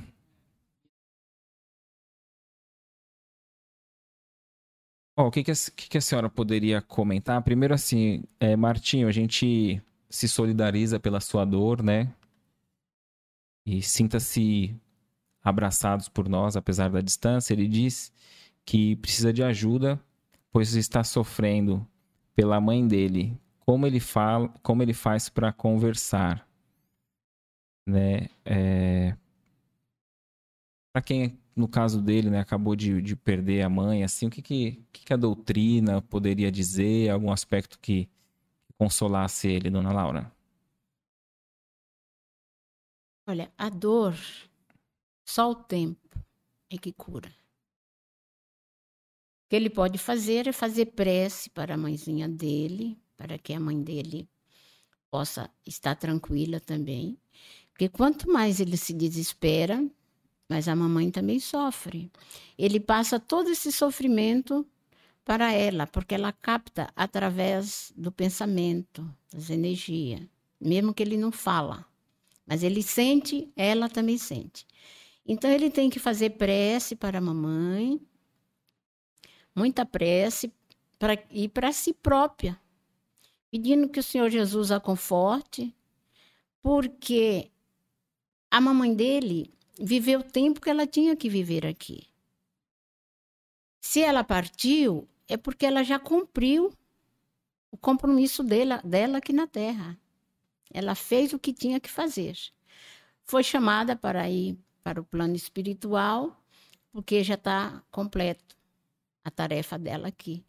Oh, o que, que, a, que, a senhora poderia comentar? Primeiro, assim, é, Martinho, a gente se solidariza pela sua dor, né? E sinta-se abraçados por nós, apesar da distância. Ele diz que precisa de ajuda pois está sofrendo pela mãe dele. Como ele fala, como ele faz para conversar, né? É... Para quem, no caso dele, né, acabou de, de perder a mãe, assim, o que, que, que a doutrina poderia dizer? Algum aspecto que consolasse ele, dona Laura? Olha, a dor, só o tempo é que cura que ele pode fazer é fazer prece para a mãezinha dele, para que a mãe dele possa estar tranquila também. Porque quanto mais ele se desespera, mas a mamãe também sofre. Ele passa todo esse sofrimento para ela, porque ela capta através do pensamento, das energias, mesmo que ele não fala. Mas ele sente, ela também sente. Então ele tem que fazer prece para a mamãe, muita prece para e para si própria, pedindo que o Senhor Jesus a conforte, porque a mamãe dele viveu o tempo que ela tinha que viver aqui. Se ela partiu, é porque ela já cumpriu o compromisso dela, dela aqui na Terra. Ela fez o que tinha que fazer. Foi chamada para ir para o plano espiritual, porque já está completo a tarefa dela aqui.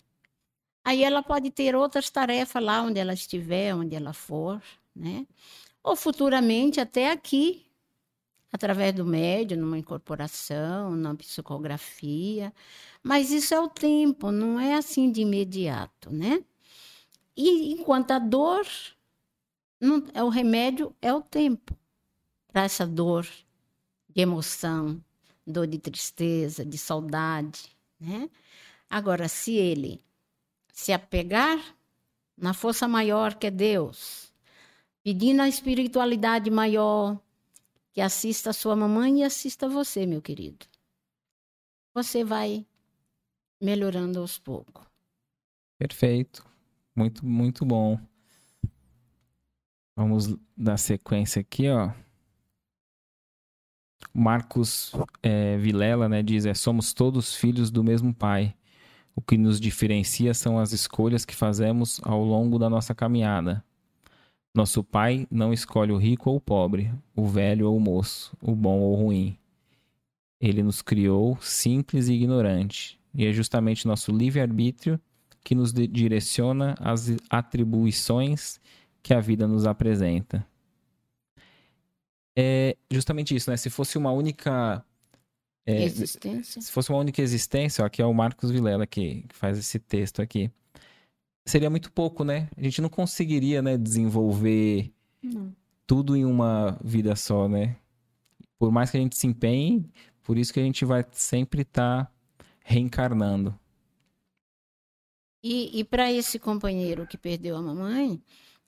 Aí ela pode ter outras tarefas lá onde ela estiver, onde ela for, né? Ou futuramente até aqui, através do médio, numa incorporação, numa psicografia. Mas isso é o tempo, não é assim de imediato, né? E enquanto a dor, não, é o remédio é o tempo para essa dor de emoção, dor de tristeza, de saudade, né? Agora, se ele se apegar na força maior que é Deus, pedindo a espiritualidade maior, que assista a sua mamãe e assista você, meu querido. Você vai melhorando aos poucos. Perfeito. Muito, muito bom. Vamos dar sequência aqui, ó. Marcos é, Vilela, né, diz: é, somos todos filhos do mesmo pai. O que nos diferencia são as escolhas que fazemos ao longo da nossa caminhada. Nosso pai não escolhe o rico ou o pobre, o velho ou o moço, o bom ou o ruim. Ele nos criou simples e ignorante, e é justamente nosso livre-arbítrio que nos direciona às atribuições que a vida nos apresenta. É justamente isso, né? Se fosse uma única é, existência. Se fosse uma única existência, ó, aqui é o Marcos Vilela que, que faz esse texto aqui. Seria muito pouco, né? A gente não conseguiria, né, desenvolver não. tudo em uma vida só, né? Por mais que a gente se empenhe, por isso que a gente vai sempre estar tá reencarnando. E, e para esse companheiro que perdeu a mamãe,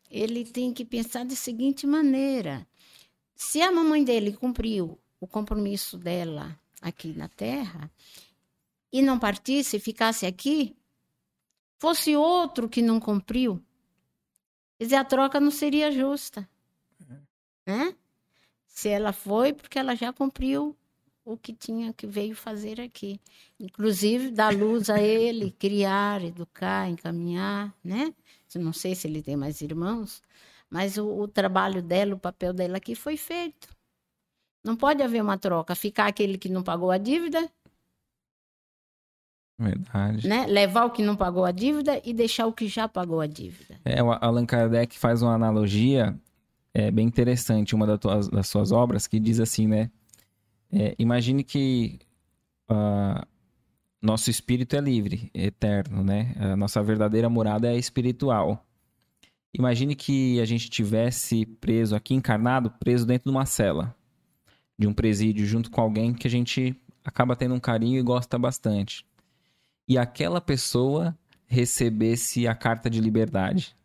ele tem que pensar da seguinte maneira: se a mamãe dele cumpriu o compromisso dela aqui na Terra e não partisse, ficasse aqui, fosse outro que não cumpriu, quer dizer, a troca não seria justa. Né? Se ela foi, porque ela já cumpriu o que tinha que veio fazer aqui. Inclusive, dar luz a ele, criar, educar, encaminhar, né? Eu não sei se ele tem mais irmãos, mas o, o trabalho dela, o papel dela aqui foi feito. Não pode haver uma troca. Ficar aquele que não pagou a dívida. Verdade. Né? Levar o que não pagou a dívida e deixar o que já pagou a dívida. É, o Allan Kardec faz uma analogia é, bem interessante, uma das, tuas, das suas obras, que diz assim, né? É, imagine que uh, nosso espírito é livre, é eterno, né? A nossa verdadeira morada é espiritual. Imagine que a gente tivesse preso aqui encarnado, preso dentro de uma cela, de um presídio, junto com alguém que a gente acaba tendo um carinho e gosta bastante. E aquela pessoa recebesse a carta de liberdade.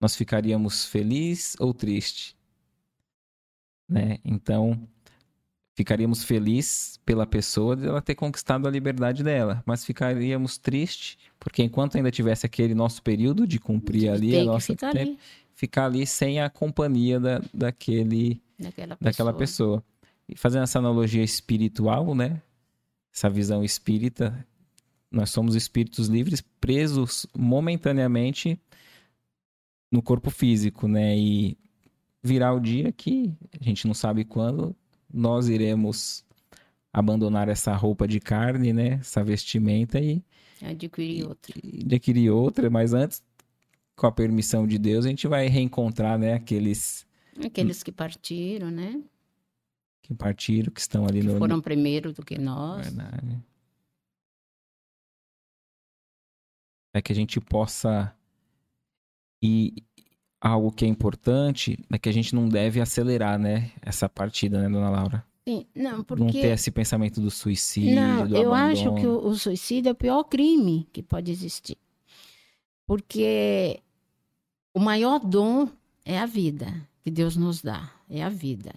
Nós ficaríamos feliz ou triste? Né? Então, Ficaríamos felizes pela pessoa de ela ter conquistado a liberdade dela, mas ficaríamos tristes porque enquanto ainda tivesse aquele nosso período de cumprir ali a nossa ficar tempo, ali. ficar ali sem a companhia da, daquele daquela pessoa. daquela pessoa. E fazendo essa analogia espiritual, né? Essa visão espírita, nós somos espíritos livres presos momentaneamente no corpo físico, né? E virar o dia que a gente não sabe quando nós iremos abandonar essa roupa de carne, né? Essa vestimenta e adquirir outra. E adquirir outra, mas antes, com a permissão de Deus, a gente vai reencontrar, né? Aqueles aqueles que partiram, né? Que partiram, que estão ali que no foram primeiro do que nós. Verdade. É que a gente possa ir algo que é importante é que a gente não deve acelerar, né? Essa partida, né, dona Laura? Sim, não, porque... Não ter esse pensamento do suicídio, Não, do eu abandono. acho que o, o suicídio é o pior crime que pode existir. Porque o maior dom é a vida que Deus nos dá, é a vida.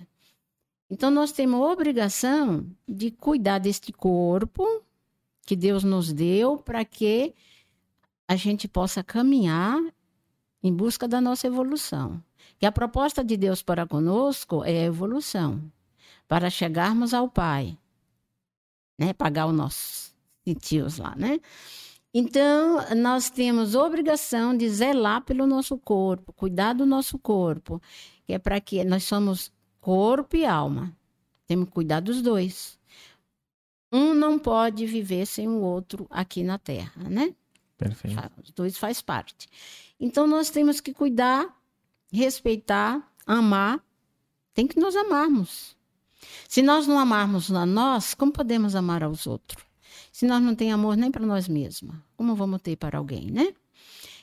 Então nós temos a obrigação de cuidar deste corpo que Deus nos deu para que a gente possa caminhar em busca da nossa evolução. Que a proposta de Deus para conosco é a evolução, para chegarmos ao Pai, né? Pagar os nossos tios lá, né? Então, nós temos obrigação de zelar pelo nosso corpo, cuidar do nosso corpo, que é para que nós somos corpo e alma. Temos que cuidar dos dois. Um não pode viver sem o outro aqui na Terra, né? Perfeito. Os dois faz parte. Então nós temos que cuidar, respeitar, amar. Tem que nos amarmos. Se nós não amarmos a nós, como podemos amar aos outros? Se nós não temos amor nem para nós mesmos, como vamos ter para alguém, né?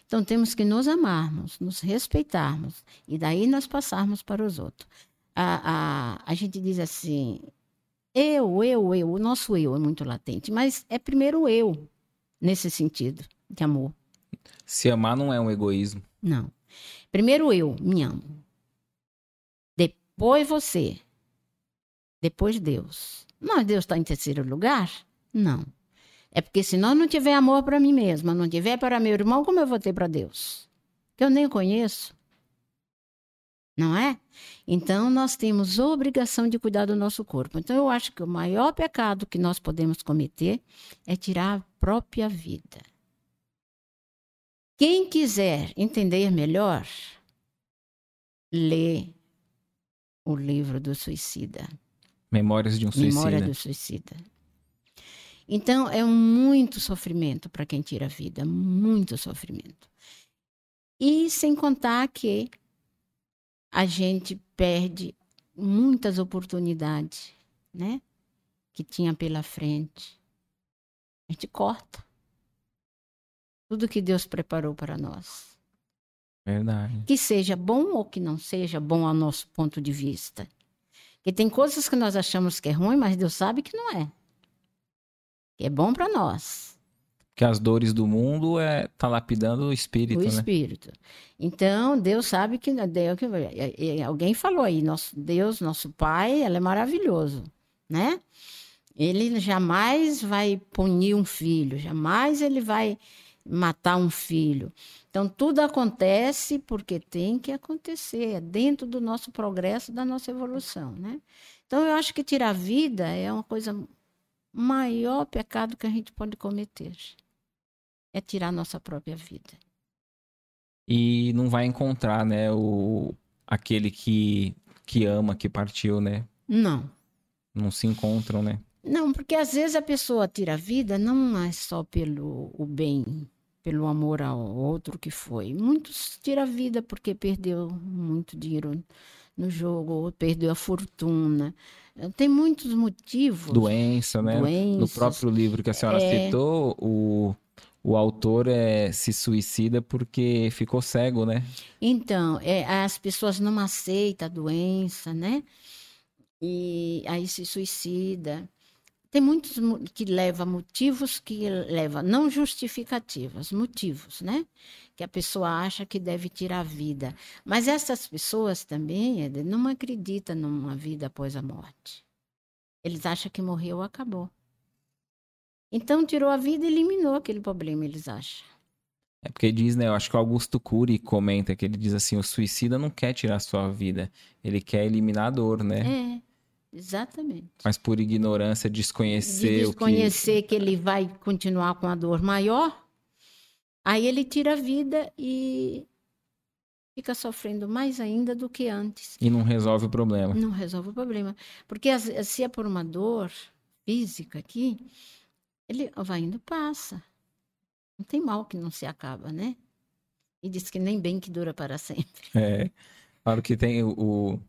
Então temos que nos amarmos, nos respeitarmos e daí nós passarmos para os outros. A, a, a gente diz assim, eu, eu, eu, o nosso eu é muito latente, mas é primeiro eu nesse sentido de amor. Se amar não é um egoísmo. Não. Primeiro eu me amo. Depois você. Depois Deus. Mas Deus está em terceiro lugar? Não. É porque se nós não tiver amor para mim mesma, não tiver para meu irmão, como eu vou ter para Deus? Que eu nem conheço. Não é? Então nós temos obrigação de cuidar do nosso corpo. Então eu acho que o maior pecado que nós podemos cometer é tirar a própria vida. Quem quiser entender melhor, lê o livro do suicida. Memórias de um suicida. Memória do suicida. Então, é muito sofrimento para quem tira a vida, muito sofrimento. E sem contar que a gente perde muitas oportunidades, né? Que tinha pela frente. A gente corta tudo que Deus preparou para nós. Verdade. Que seja bom ou que não seja bom ao nosso ponto de vista. Que tem coisas que nós achamos que é ruim, mas Deus sabe que não é. Que é bom para nós. Que as dores do mundo é tá lapidando o espírito, o né? espírito. Então, Deus sabe que Deus, que alguém falou aí, nosso Deus, nosso Pai, ele é maravilhoso, né? Ele jamais vai punir um filho, jamais ele vai matar um filho. Então, tudo acontece porque tem que acontecer, é dentro do nosso progresso, da nossa evolução, né? Então, eu acho que tirar a vida é uma coisa maior pecado que a gente pode cometer. É tirar a nossa própria vida. E não vai encontrar, né, o aquele que que ama, que partiu, né? Não. Não se encontram, né? Não, porque às vezes a pessoa tira a vida não é só pelo o bem, pelo amor ao outro que foi. Muitos tiram a vida porque perdeu muito dinheiro no jogo, ou perdeu a fortuna. Tem muitos motivos. Doença, né? Doenças, no próprio livro que a senhora é... citou, o, o autor é, se suicida porque ficou cego, né? Então, é, as pessoas não aceitam a doença, né? E aí se suicida. Tem muitos que levam motivos que levam, não justificativas, motivos, né? Que a pessoa acha que deve tirar a vida. Mas essas pessoas também não acreditam numa vida após a morte. Eles acham que morreu, acabou. Então tirou a vida e eliminou aquele problema, eles acham. É porque diz, né? Eu acho que o Augusto Cury comenta que ele diz assim: o suicida não quer tirar a sua vida, ele quer eliminar a dor, né? É. Exatamente. Mas por ignorância, desconhecer, de desconhecer que... que ele vai continuar com a dor maior, aí ele tira a vida e fica sofrendo mais ainda do que antes. E não resolve o problema. Não resolve o problema. Porque se é por uma dor física aqui, ele vai indo passa. Não tem mal que não se acaba, né? E diz que nem bem que dura para sempre. É. Claro que tem o,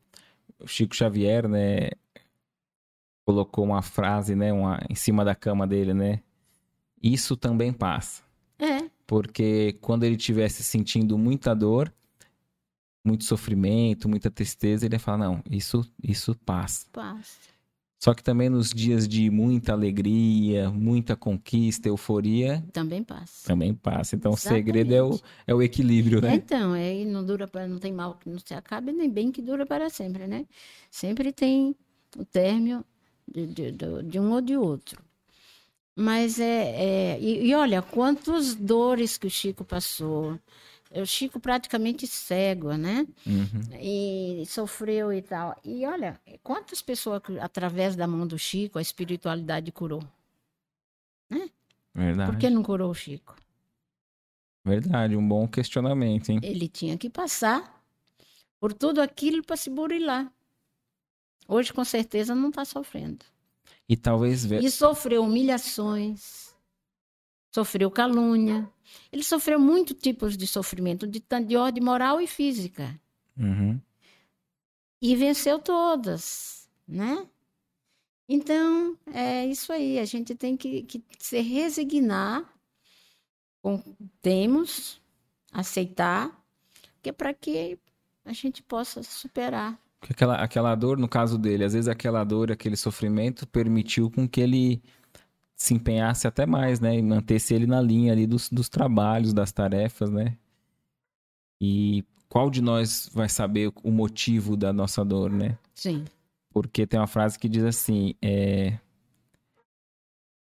o Chico Xavier, né? Colocou uma frase, né, uma, em cima da cama dele, né? Isso também passa. É. Porque quando ele estivesse sentindo muita dor, muito sofrimento, muita tristeza, ele ia falar, não, isso, isso passa. Passa. Só que também nos dias de muita alegria, muita conquista, euforia. Também passa. Também passa. Então Exatamente. o segredo é o, é o equilíbrio, né? Então, é, não dura para não tem mal que não se acabe, nem bem que dura para sempre, né? Sempre tem o término de, de, de um ou de outro. Mas é. é e, e, olha, quantas dores que o Chico passou. O Chico praticamente cego, né? Uhum. E sofreu e tal. E olha, quantas pessoas, através da mão do Chico, a espiritualidade curou? Né? Verdade. Por que não curou o Chico? Verdade, um bom questionamento, hein? Ele tinha que passar por tudo aquilo para se burilar. Hoje, com certeza, não está sofrendo. E talvez. E sofreu humilhações, sofreu calúnia. Ele sofreu muitos tipos de sofrimento, de, de ordem moral e física. Uhum. E venceu todas, né? Então, é isso aí. A gente tem que, que se resignar com temos, aceitar, que é para que a gente possa superar Aquela, aquela dor, no caso dele, às vezes aquela dor, aquele sofrimento permitiu com que ele se empenhasse até mais, né? E mantesse ele na linha ali dos, dos trabalhos, das tarefas, né? E qual de nós vai saber o motivo da nossa dor, né? Sim. Porque tem uma frase que diz assim: é...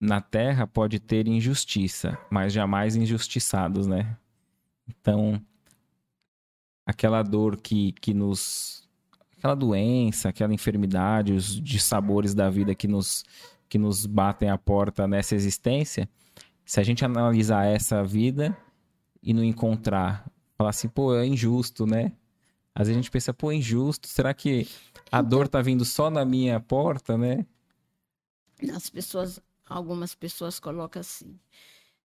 Na terra pode ter injustiça, mas jamais injustiçados, né? Então, aquela dor que, que nos aquela doença, aquela enfermidade, os dissabores da vida que nos, que nos batem a porta nessa existência, se a gente analisar essa vida e não encontrar, falar assim, pô, é injusto, né? Às vezes a gente pensa, pô, é injusto, será que a dor tá vindo só na minha porta, né? As pessoas, algumas pessoas colocam assim,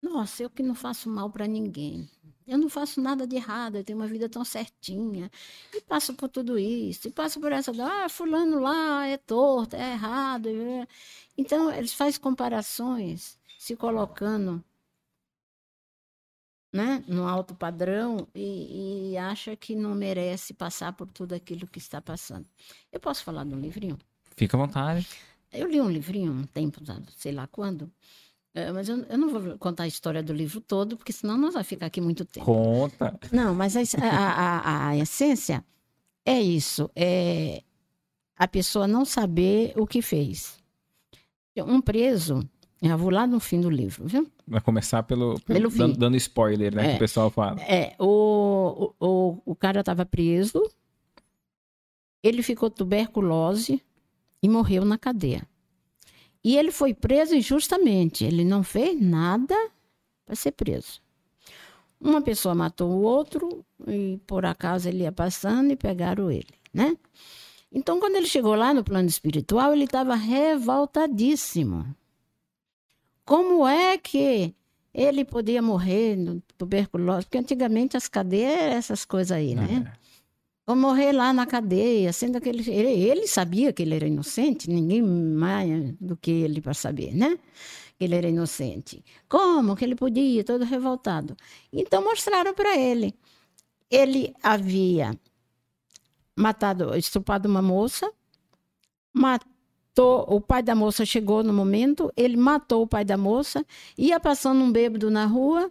nossa, eu que não faço mal para ninguém. Eu não faço nada de errado, eu tenho uma vida tão certinha. E passo por tudo isso, e passo por essa, ah, fulano lá é torto, é errado. Então, eles fazem comparações, se colocando né, no alto padrão e, e acha que não merece passar por tudo aquilo que está passando. Eu posso falar de um livrinho? Fica à vontade. Eu li um livrinho um tempo, sei lá quando, É, mas eu, eu, não vou contar a história do livro todo, porque senão nós vamos ficar aqui muito tempo. Conta. Não, mas a, a, a, a essência é isso. É a pessoa não saber o que fez. Um preso, eu vou lá no fim do livro, viu? Vai começar pelo, pelo, pelo dando, dando, spoiler, né? É, que o pessoal fala. É, o, o, o cara estava preso, ele ficou tuberculose e morreu na cadeia. E ele foi preso injustamente. Ele não fez nada para ser preso. Uma pessoa matou o outro e por acaso ele ia passando e pegaram ele, né? Então, quando ele chegou lá no plano espiritual, ele estava revoltadíssimo. Como é que ele podia morrer no tuberculose? Porque antigamente as cadeias eram essas coisas aí, né? É. Ou morrer lá na cadeia, sendo que ele, ele, sabia que ele era inocente, ninguém mais do que ele para saber, né? Que ele era inocente. Como que ele podia, todo revoltado? Então mostraram para ele. Ele havia matado, estupado uma moça, matou, o pai da moça chegou no momento, ele matou o pai da moça, ia passando um bêbado na rua,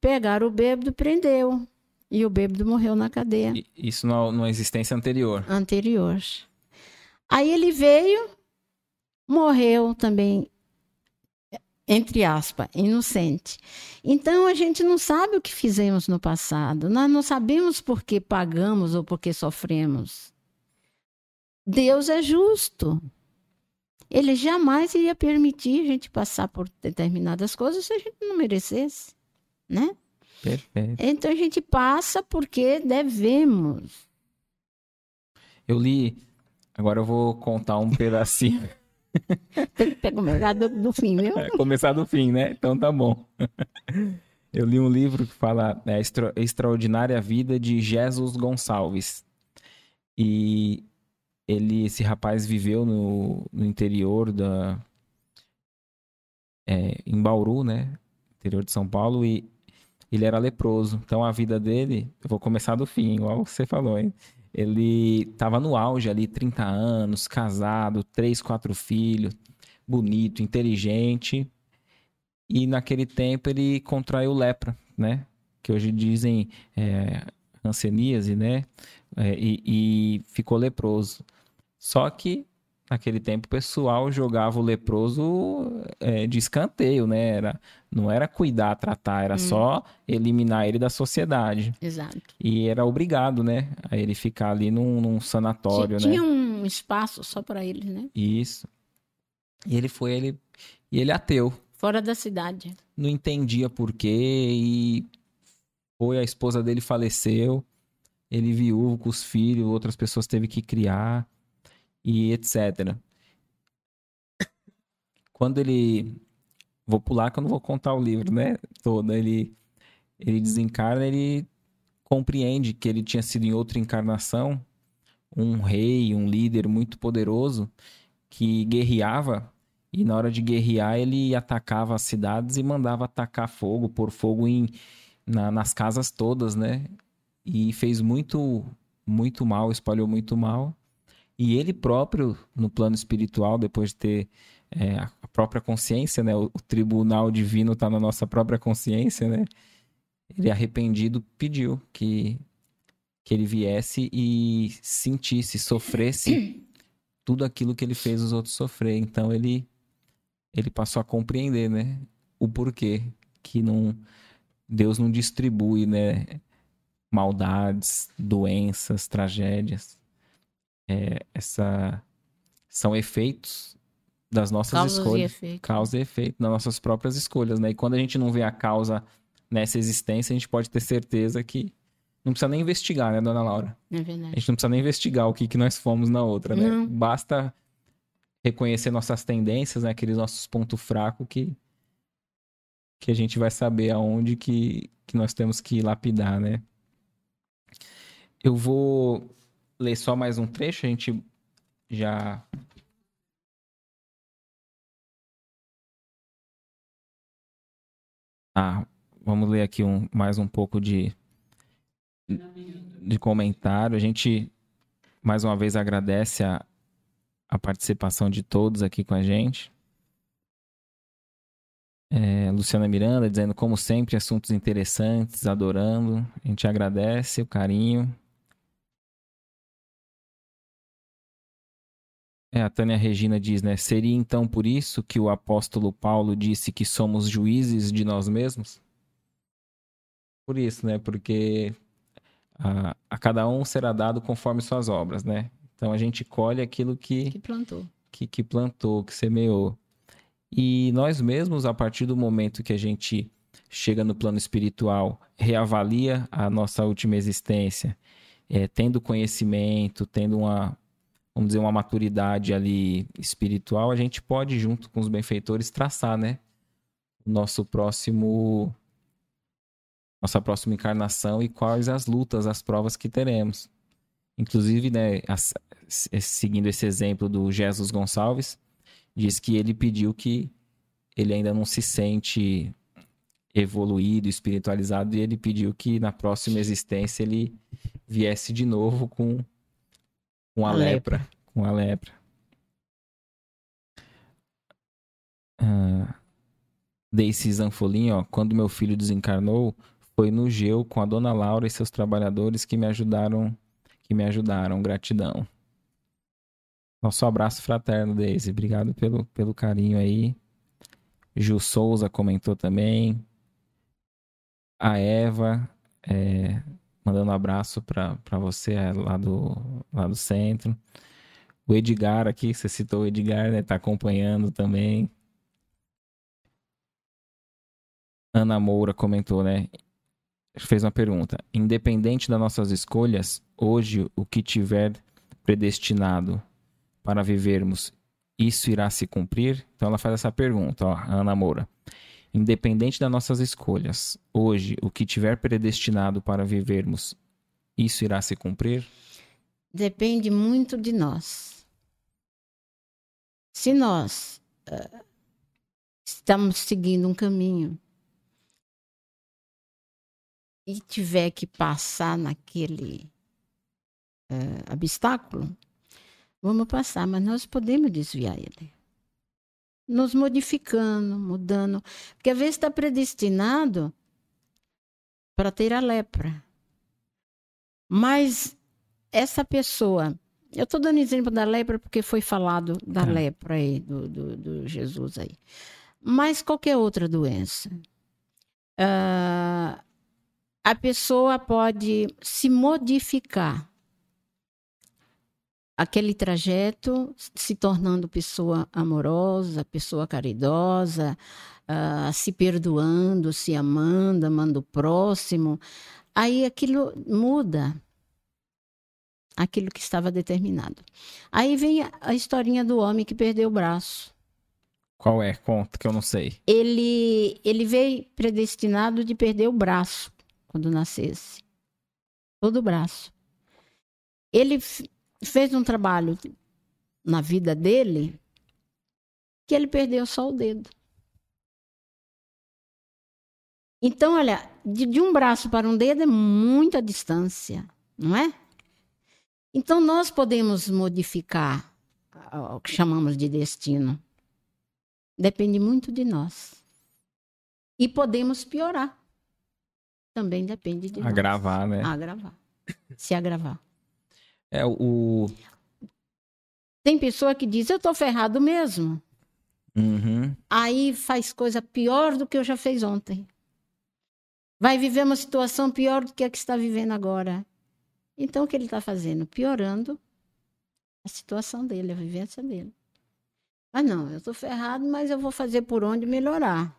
pegaram o bêbado, prendeu. E o bêbado morreu na cadeia. Isso numa existência anterior. Anterior. Aí ele veio, morreu também, entre aspas, inocente. Então a gente não sabe o que fizemos no passado. Nós não sabemos por que pagamos ou por que sofremos. Deus é justo. Ele jamais iria permitir a gente passar por determinadas coisas se a gente não merecesse, né? Perfeito. Então a gente passa porque devemos. Eu li, agora eu vou contar um pedacinho. Tem que pegar do, do fim, viu? É, começar do fim, né? Então tá bom. Eu li um livro que fala é, Extra, Extraordinária Vida de Jesus Gonçalves. E ele, esse rapaz viveu no, no interior da. É, em Bauru, né? Interior de São Paulo. E ele era leproso. Então a vida dele, eu vou começar do fim, igual você falou, hein? Ele estava no auge ali, 30 anos, casado, três, quatro filhos, bonito, inteligente. E naquele tempo ele contraiu lepra, né? Que hoje dizem é, hanseníase, né? É, e, e ficou leproso. Só que naquele tempo o pessoal jogava o leproso é, de escanteio, né? Era, não era cuidar, tratar, era hum. só eliminar ele da sociedade. Exato. E era obrigado, né? A ele ficar ali num, num sanatório, tinha, né? Tinha um espaço só para ele, né? Isso. E ele foi, ele, e ele ateu. Fora da cidade. Não entendia por quê e foi, a esposa dele faleceu, ele viúvo com os filhos, outras pessoas teve que criar e etc. Quando ele. Vou pular que eu não vou contar o livro, né? Todo. Ele, ele desencarna, ele compreende que ele tinha sido em outra encarnação um rei, um líder muito poderoso que guerreava e na hora de guerrear ele atacava as cidades e mandava atacar fogo, pôr fogo em, na, nas casas todas, né? E fez muito, muito mal, espalhou muito mal. E ele próprio, no plano espiritual, depois de ter é, a própria consciência, né? O, o tribunal divino está na nossa própria consciência, né? Ele arrependido pediu que, que ele viesse e sentisse, sofresse tudo aquilo que ele fez os outros sofrer. Então ele ele passou a compreender, né? O porquê que não Deus não distribui, né? Maldades, doenças, tragédias é, essa são efeitos das nossas Causas escolhas. E causa e efeito das nossas próprias escolhas, né? E quando a gente não vê a causa nessa existência, a gente pode ter certeza que não precisa nem investigar, né, dona Laura? É verdade. A gente não precisa nem investigar o que, que nós fomos na outra, né? Não. Basta reconhecer nossas tendências, né? Aqueles nossos pontos fracos que, que a gente vai saber aonde que, que nós temos que lapidar, né? Eu vou ler só mais um trecho, a gente já. Ah, vamos ler aqui um, mais um pouco de, de comentário. A gente, mais uma vez, agradece a, a participação de todos aqui com a gente. É, Luciana Miranda dizendo, como sempre, assuntos interessantes, adorando. A gente agradece o carinho. É, a Tânia Regina diz, né? Seria então por isso que o apóstolo Paulo disse que somos juízes de nós mesmos? Por isso, né? Porque a, a cada um será dado conforme suas obras, né? Então a gente colhe aquilo que, Que plantou. que, que plantou, que semeou. E nós mesmos, a partir do momento que a gente chega no plano espiritual, reavalia a nossa última existência, é, tendo conhecimento, tendo uma, vamos dizer, uma maturidade ali espiritual, a gente pode, junto com os benfeitores, traçar, né? O nosso próximo. Nossa próxima encarnação e quais as lutas, as provas que teremos. Inclusive, né, as- seguindo esse exemplo do Jesus Gonçalves, diz que ele pediu que ele ainda não se sente evoluído, espiritualizado, e ele pediu que na próxima existência ele viesse de novo com, com a, A lepra. Com a lepra. Ah, Daisy Zanfolin, ó, quando meu filho desencarnou, foi no Geu com a dona Laura e seus trabalhadores que me ajudaram, que me ajudaram, gratidão. Nosso abraço fraterno, Daisy. Obrigado pelo, pelo carinho aí. Gil Souza comentou também. A Eva, é, mandando um abraço para você é, lá do, lá do centro. O Edgar aqui, você citou o Edgar, né? Tá acompanhando também. Ana Moura comentou, né? Fez uma pergunta. Independente das nossas escolhas, hoje o que tiver predestinado para vivermos, isso irá se cumprir? Então ela faz essa pergunta, ó, Ana Moura. Independente das nossas escolhas, hoje o que tiver predestinado para vivermos, isso irá se cumprir? Depende muito de nós. Se nós eh, estamos seguindo um caminho e tiver que passar naquele eh, obstáculo, vamos passar, mas nós podemos desviar ele. Nos modificando, mudando. Porque às vezes está predestinado para ter a lepra. Mas essa pessoa. Eu estou dando exemplo da lepra porque foi falado da Tá. lepra aí, do, do, do Jesus aí. Mas qualquer outra doença. Ah, a pessoa pode se modificar. Aquele trajeto se tornando pessoa amorosa, pessoa caridosa, ah, se perdoando, se amando, amando o próximo. Aí aquilo muda aquilo que estava determinado. Aí vem a, historinha do homem que perdeu o braço. Qual é? Conta que eu não sei. Ele, ele veio predestinado de perder o braço quando nascesse. Todo o braço. Ele fez um trabalho na vida dele que ele perdeu só o dedo. Então, olha, de, de um braço para um dedo é muita distância, não é? Então, nós podemos modificar o que chamamos de destino. Depende muito de nós. E podemos piorar. Também depende de nós. Agravar, né? Agravar. Se agravar. É o. Tem pessoa que diz, eu tô ferrado mesmo. Uhum. Aí faz coisa pior do que eu já fiz ontem. Vai viver uma situação pior do que a que está vivendo agora. Então, o que ele está fazendo? Piorando a situação dele, a vivência dele. Mas não, eu estou ferrado, mas eu vou fazer por onde melhorar.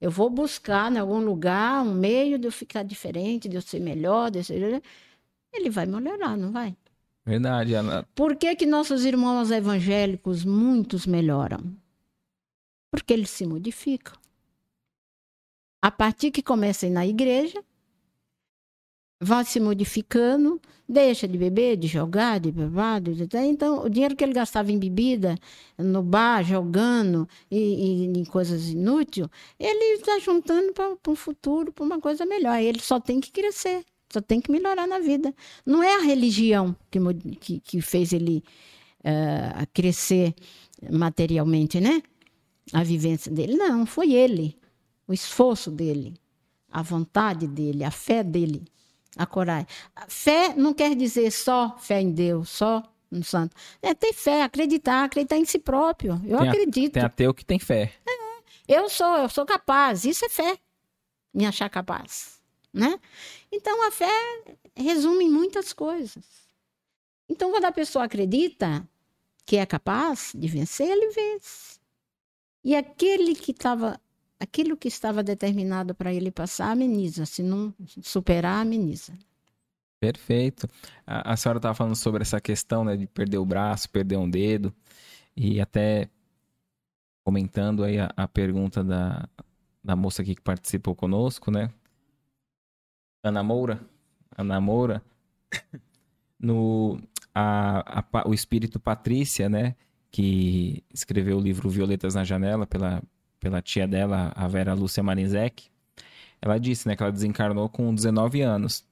Eu vou buscar em algum lugar um meio de eu ficar diferente, de eu ser melhor, de eu ser... Ele vai melhorar, não vai? Verdade. Ana. Por que, que nossos irmãos evangélicos, muitos melhoram? Porque eles se modificam. A partir que começam na igreja, vão se modificando, deixa de beber, de jogar, de beber, de- então o dinheiro que ele gastava em bebida, no bar, jogando e, e em coisas inúteis, ele está juntando para um futuro, para uma coisa melhor. Ele só tem que crescer, só tem que melhorar na vida. Não é a religião que, que, que fez ele eh, crescer materialmente, né? A vivência dele. Não, foi ele. o esforço dele, a vontade dele, a fé dele, a coragem. A fé não quer dizer só fé em Deus, só no santo. É ter fé, acreditar, acreditar em si próprio. Eu Tem a- acredito. Tem ateu que tem fé. Eu sou, eu sou capaz. Isso é fé. Me achar capaz, né? Então a fé resume muitas coisas. Então quando a pessoa acredita que é capaz de vencer, ele vence. E aquele que estava, aquilo que estava determinado para ele passar, ameniza. Se não superar, ameniza. Perfeito. A, a senhora estava falando sobre essa questão, né, de perder o braço, perder um dedo, e até comentando aí a, a pergunta da, da moça aqui que participou conosco, né? Ana Moura. Ana Moura. No, a, a o espírito Patrícia, né? Que escreveu o livro Violetas na Janela pela, pela tia dela, a Vera Lúcia Marinzec. Ela disse, né, que ela desencarnou com 19 anos.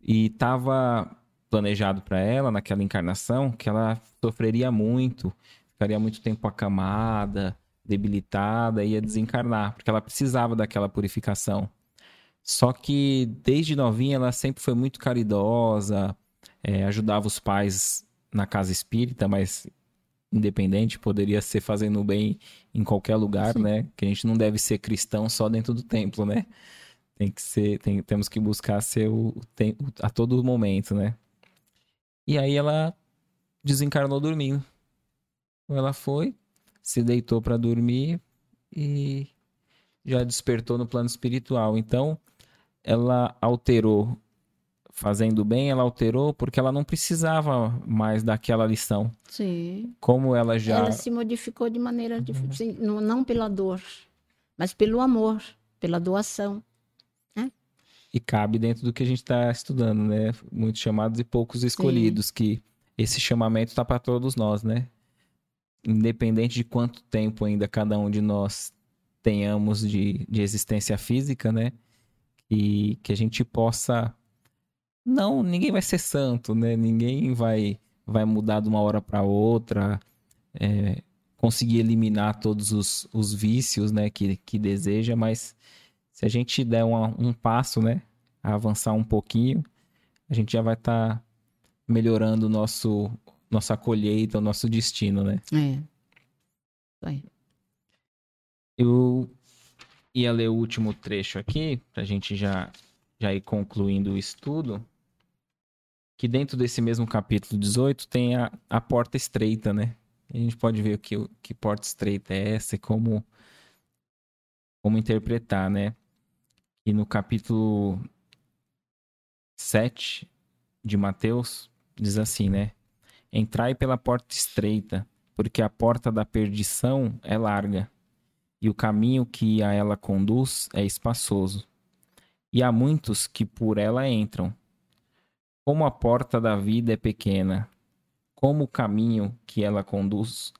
E estava planejado para ela, naquela encarnação, que ela sofreria muito, ficaria muito tempo acamada, debilitada, ia desencarnar, porque ela precisava daquela purificação. Só que desde novinha ela sempre foi muito caridosa, eh, ajudava os pais na casa espírita, mas independente, poderia ser fazendo bem em qualquer lugar, Sim. né? Que a gente não deve ser cristão só dentro do templo, né? Tem que ser, tem- temos que buscar ser o, tem- a todo momento, né? E aí ela desencarnou dormindo. Ela foi, se deitou para dormir e já despertou no plano espiritual. Então, ela alterou, fazendo bem, ela alterou porque ela não precisava mais daquela lição. Sim. Como ela já Ela se modificou de maneira dif- sim, não, pela dor, mas pelo amor, pela doação. e cabe dentro do que a gente está estudando, né? Muitos chamados e poucos escolhidos, que esse chamamento está para todos nós, né? Independente de quanto tempo ainda cada um de nós tenhamos de, de existência física, né? E que a gente possa. Não, ninguém vai ser santo, né? Ninguém vai, vai mudar de uma hora para outra, é, conseguir eliminar todos os, os vícios, né? Que, que deseja, mas se a gente der uma- um passo, né, avançar um pouquinho, a gente já vai estar melhorando o nosso nossa colheita, o nosso destino, né? É. Aí. Eu ia ler o último trecho aqui, pra gente já, já ir concluindo o estudo, que dentro desse mesmo capítulo 18 tem a, a porta estreita, né? A gente pode ver que, que porta estreita é essa e como, como interpretar, né? E no capítulo 7 de Mateus, diz assim, né? Entrai pela porta estreita, porque a porta da perdição é larga, e o caminho que a ela conduz é espaçoso. E há muitos que por ela entram. Como a porta da vida é pequena, como o caminho que ela conduz.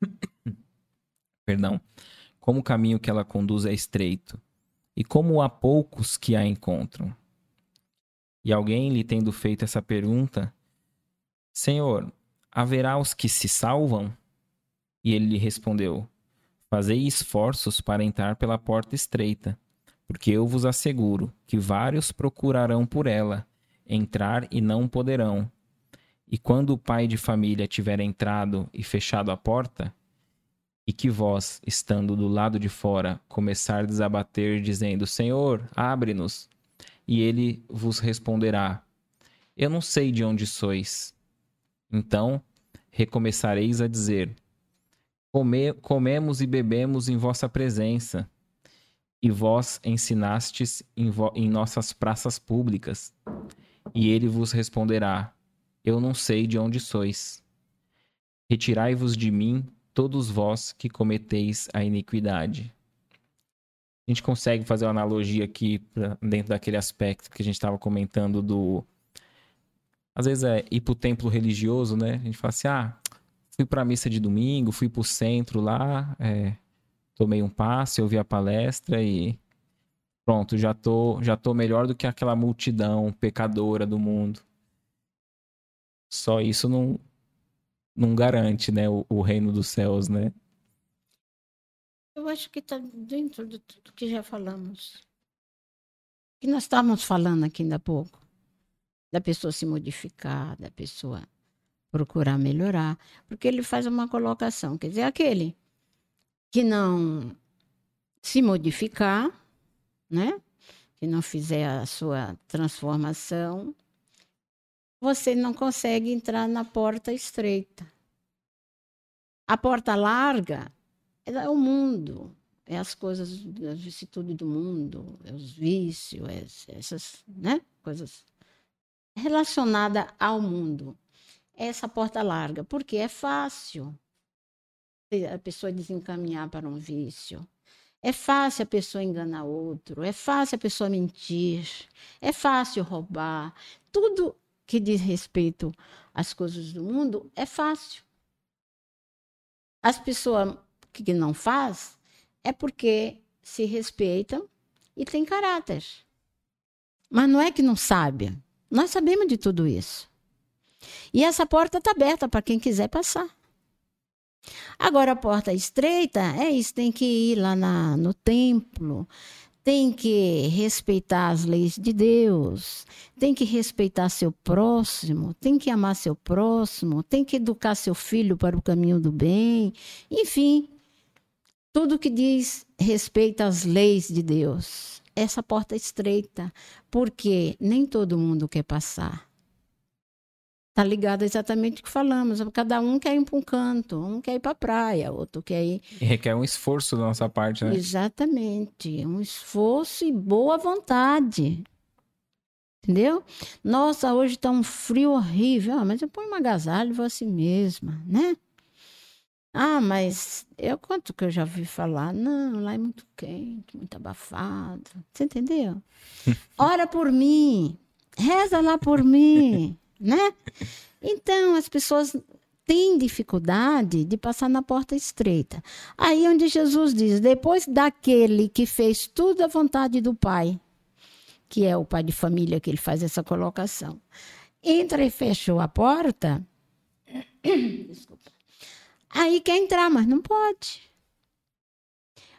Perdão. Como o caminho que ela conduz é estreito, e como há poucos que a encontram. E alguém lhe tendo feito essa pergunta, Senhor, haverá os que se salvam? E ele lhe respondeu: Fazei esforços para entrar pela porta estreita, porque eu vos asseguro que vários procurarão por ela, entrar e não poderão. E quando o pai de família tiver entrado e fechado a porta, e que vós, estando do lado de fora, começardes a bater, dizendo: Senhor, abre-nos, e ele vos responderá: Eu não sei de onde sois. Então recomeçareis a dizer: Come- comemos e bebemos em vossa presença, e vós ensinastes em, vo- em nossas praças públicas. E ele vos responderá: Eu não sei de onde sois. Retirai-vos de mim, todos vós que cometeis a iniquidade. A gente consegue fazer uma analogia aqui pra, dentro daquele aspecto que a gente estava comentando do. Às vezes é ir pro templo religioso, né? A gente fala assim: ah, fui pra missa de domingo, fui pro centro lá, é, tomei um passe, ouvi a palestra e pronto, já tô, já tô melhor do que aquela multidão pecadora do mundo. Só isso não, não garante, né, o, o reino dos céus, né? Eu acho que está dentro de tudo que já falamos. Que nós estávamos falando aqui ainda há pouco. Da pessoa se modificar, da pessoa procurar melhorar. Porque ele faz uma colocação. Quer dizer, aquele que não se modificar, né? Que não fizer a sua transformação, você não consegue entrar na porta estreita. A porta larga é o mundo, é as coisas, as vicissitudes do mundo, é os vícios, é essas né, coisas relacionadas ao mundo. Essa porta larga, porque é fácil a pessoa desencaminhar para um vício. É fácil a pessoa enganar outro, é fácil a pessoa mentir, é fácil roubar. Tudo que diz respeito às coisas do mundo é fácil. As pessoas que não faz é porque se respeitam e tem caráter. Mas não é que não sabe. Nós sabemos de tudo isso. E essa porta está aberta para quem quiser passar. Agora, a porta estreita, é isso, tem que ir lá na, no templo, tem que respeitar as leis de Deus, tem que respeitar seu próximo, tem que amar seu próximo, tem que educar seu filho para o caminho do bem, enfim, tudo que diz respeito às leis de Deus. Essa porta é estreita, porque nem todo mundo quer passar. Está ligado exatamente o que falamos. Cada um quer ir para um canto, um quer ir para a praia, outro quer ir. E requer um esforço da nossa parte, né? Exatamente. Um esforço e boa vontade. Entendeu? Nossa, hoje está um frio horrível. Ah, mas eu ponho uma agasalho e vou assim mesma, né? Ah, mas eu quanto que eu já vi falar? Não, lá é muito quente, muito abafado. Você entendeu? Ora por mim, reza lá por mim né? Então, as pessoas têm dificuldade de passar na porta estreita. Aí onde Jesus diz: depois daquele que fez tudo à vontade do Pai, que é o pai de família que ele faz essa colocação, entra e fechou a porta. Desculpa. Aí quer entrar, mas não pode.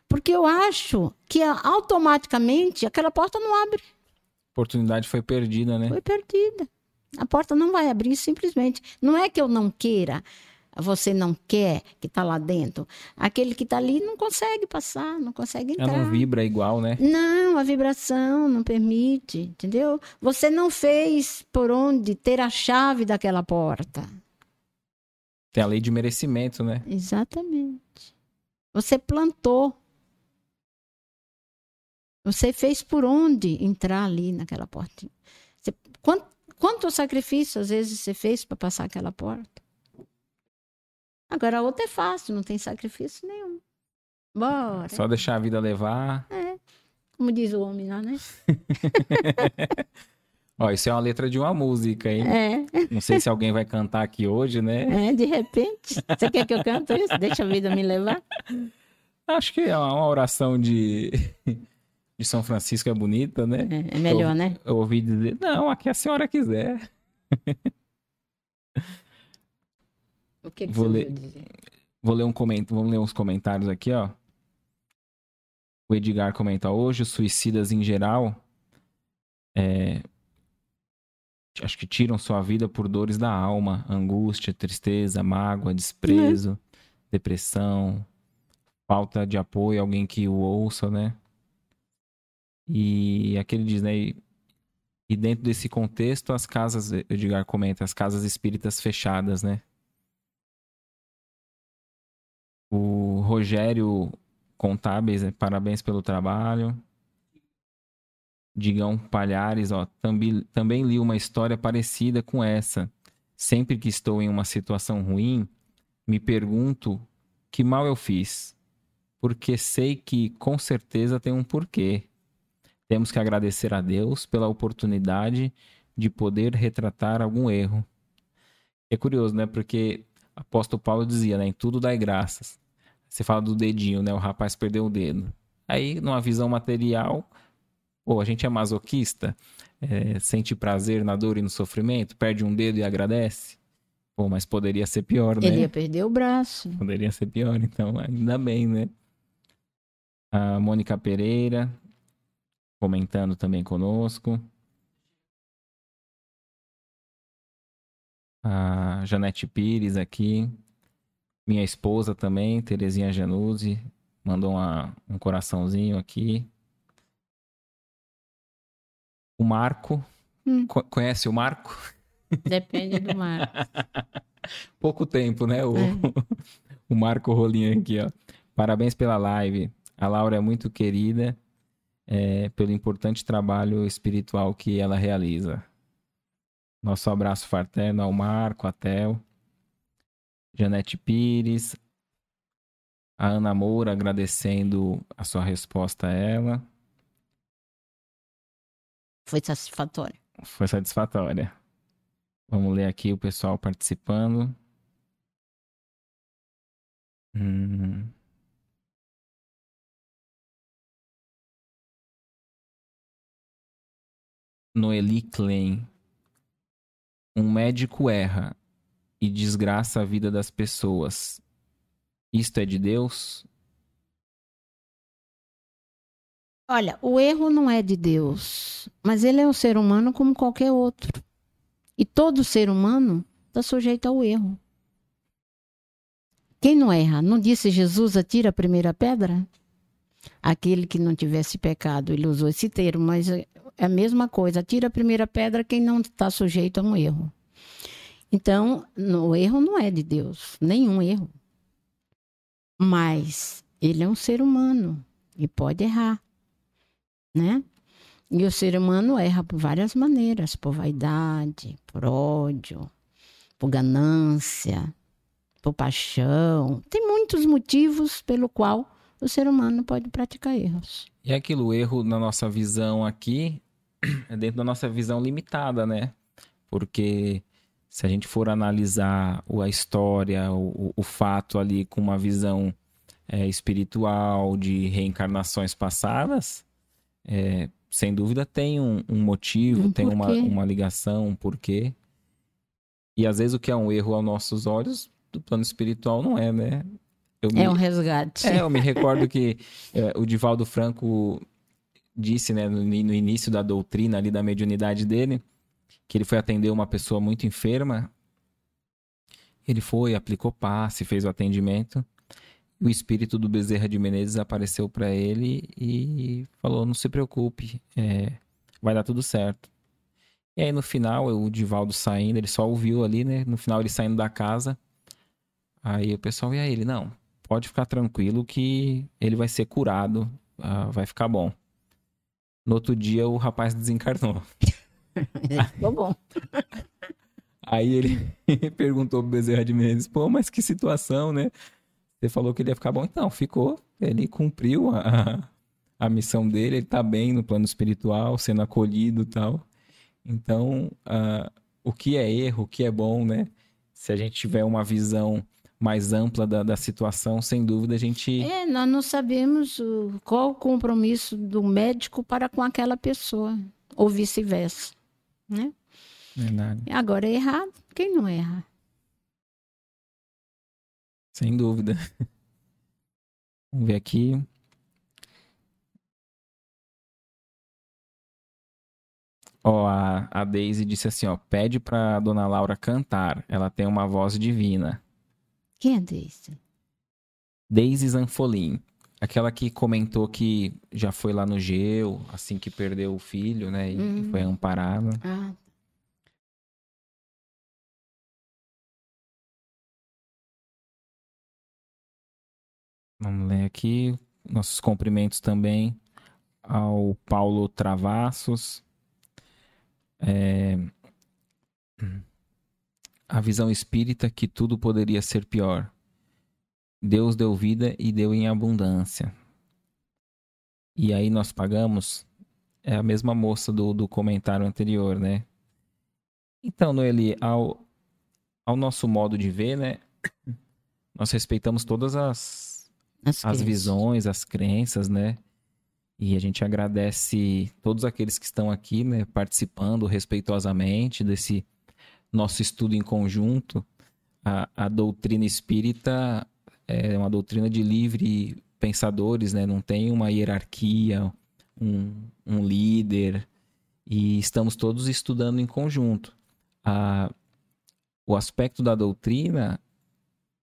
Porque eu acho que automaticamente aquela porta não abre. A oportunidade foi perdida, né? Foi perdida. A porta não vai abrir simplesmente. Não é que eu não queira, você não quer que está lá dentro. Aquele que está ali não consegue passar, não consegue entrar. Ela não vibra igual, né? Não, a vibração não permite, entendeu? Você não fez por onde ter a chave daquela porta. Tem a lei de merecimento, né? Exatamente. Você plantou. Você fez por onde entrar ali naquela porta. Você, quanto, Quanto sacrifício às vezes você fez para passar aquela porta? Agora a outra é fácil, não tem sacrifício nenhum. Bora. Só deixar a vida levar. É. Como diz o homem lá, né? Ó, isso é uma letra de uma música, hein? É. Não sei se alguém vai cantar aqui hoje, né? É, de repente. Você quer que eu cante isso? Deixa a vida me levar? Acho que é uma oração de de São Francisco é bonita, né? É, é melhor, eu, né? Eu ouvi dizer, não, aqui a senhora quiser. O que, que vou você ler, dizer? Vou ler um comentário, vamos ler uns comentários aqui, ó. O Edgar comenta hoje, os suicidas em geral é, acho que tiram sua vida por dores da alma, angústia, tristeza, mágoa, desprezo, uhum. depressão, falta de apoio, alguém que o ouça, né? E aquele diz, né? E, dentro desse contexto, as casas, Edgar comenta, as casas espíritas fechadas, né? O Rogério Contábeis, né? parabéns pelo trabalho. Digão Palhares, ó, também, também li uma história parecida com essa. Sempre que estou em uma situação ruim, me pergunto que mal eu fiz, porque sei que com certeza tem um porquê. Temos que agradecer a Deus pela oportunidade de poder retratar algum erro. É curioso, né? Porque apóstolo Paulo dizia, né? Em tudo dai graças. Você fala do dedinho, né? O rapaz perdeu o dedo. Aí, numa visão material, pô, a gente é masoquista, é, sente prazer na dor e no sofrimento, perde um dedo e agradece. Pô, mas poderia ser pior, né? Ele ia perder o braço. Poderia ser pior, então ainda bem, né? A Mônica Pereira comentando também conosco. A Janete Pires aqui. Minha esposa também, Terezinha Januzzi, mandou uma, um coraçãozinho aqui. O Marco. Hum. Conhece o Marco? Depende do Marco. Pouco tempo, né? O, é. o Marco Rolinho aqui, ó. Parabéns pela live. A Laura é muito querida é, pelo importante trabalho espiritual que ela realiza. Nosso abraço fraterno ao Marco, a Theo, Janete Pires, a Ana Moura agradecendo a sua resposta a ela. Foi satisfatória. Foi satisfatória. Vamos ler aqui o pessoal participando. Hum. Noeli Klein. Um médico erra e desgraça a vida das pessoas. Isto é de Deus? Olha, o erro não é de Deus, mas ele é um ser humano como qualquer outro. E todo ser humano está sujeito ao erro. Quem não erra? Não disse Jesus atira a primeira pedra? Aquele que não tivesse pecado, ele usou esse termo, mas é a mesma coisa. Atira a primeira pedra quem não está sujeito a um erro. Então, o erro não é de Deus, nenhum erro. Mas ele é um ser humano e pode errar, né? E o ser humano erra por várias maneiras, por vaidade, por ódio, por ganância, por paixão. Tem muitos motivos pelo qual o ser humano pode praticar erros. E aquilo, erro na nossa visão aqui, é dentro da nossa visão limitada, né? Porque se a gente for analisar a história, o, o fato ali com uma visão é, espiritual de reencarnações passadas, é, sem dúvida tem um, um motivo, um tem uma, uma ligação, um porquê. E às vezes o que é um erro aos nossos olhos, do plano espiritual não é, né? Me, é um resgate. É, eu me recordo que é, o Divaldo Franco disse, né, no, no, início da doutrina ali da mediunidade dele, que ele foi atender uma pessoa muito enferma. Ele foi, aplicou passe, fez o atendimento o espírito do Bezerra de Menezes apareceu para ele e falou: Não se preocupe, é, vai dar tudo certo. E aí no final, o Divaldo saindo, ele só ouviu ali, né? No final, ele saindo da casa. Aí o pessoal, e aí ele? Não, pode ficar tranquilo que ele vai ser curado, uh, vai ficar bom. No outro dia, o rapaz desencarnou. Ficou bom. Aí ele perguntou pro Bezerra de Menezes, pô, mas que situação, né? Você falou que ele ia ficar bom, então, ficou. Ele cumpriu a, a missão dele, ele tá bem no plano espiritual, sendo acolhido e tal. Então, uh, o que é erro, o que é bom, né? Se a gente tiver uma visão mais ampla da, da situação, sem dúvida a gente. É, nós não sabemos qual o compromisso do médico para com aquela pessoa, ou vice-versa, né? Verdade. Agora, errar, quem não erra? Sem dúvida. Vamos ver aqui. Ó, a, a Daisy disse assim, ó, pede pra dona Laura cantar. Ela tem uma voz divina. Quem é Daisy? Daisy Zanfolim. Aquela que comentou que já foi lá no Geu, assim que perdeu o filho, né? E hum. foi amparada. Ah, Vamos ler aqui. Nossos cumprimentos também ao Paulo Travassos. É... A visão espírita que tudo poderia ser pior. Deus deu vida e deu em abundância. E aí nós pagamos. É a mesma moça do, do comentário anterior, né? Então, Noeli, ao, ao nosso modo de ver, né? Nós respeitamos todas as as, as visões, as crenças, né? E a gente agradece todos aqueles que estão aqui, né, participando respeitosamente desse nosso estudo em conjunto. A, a doutrina espírita é uma doutrina de livre pensadores, né? Não tem uma hierarquia, um, um líder, e estamos todos estudando em conjunto. A, o aspecto da doutrina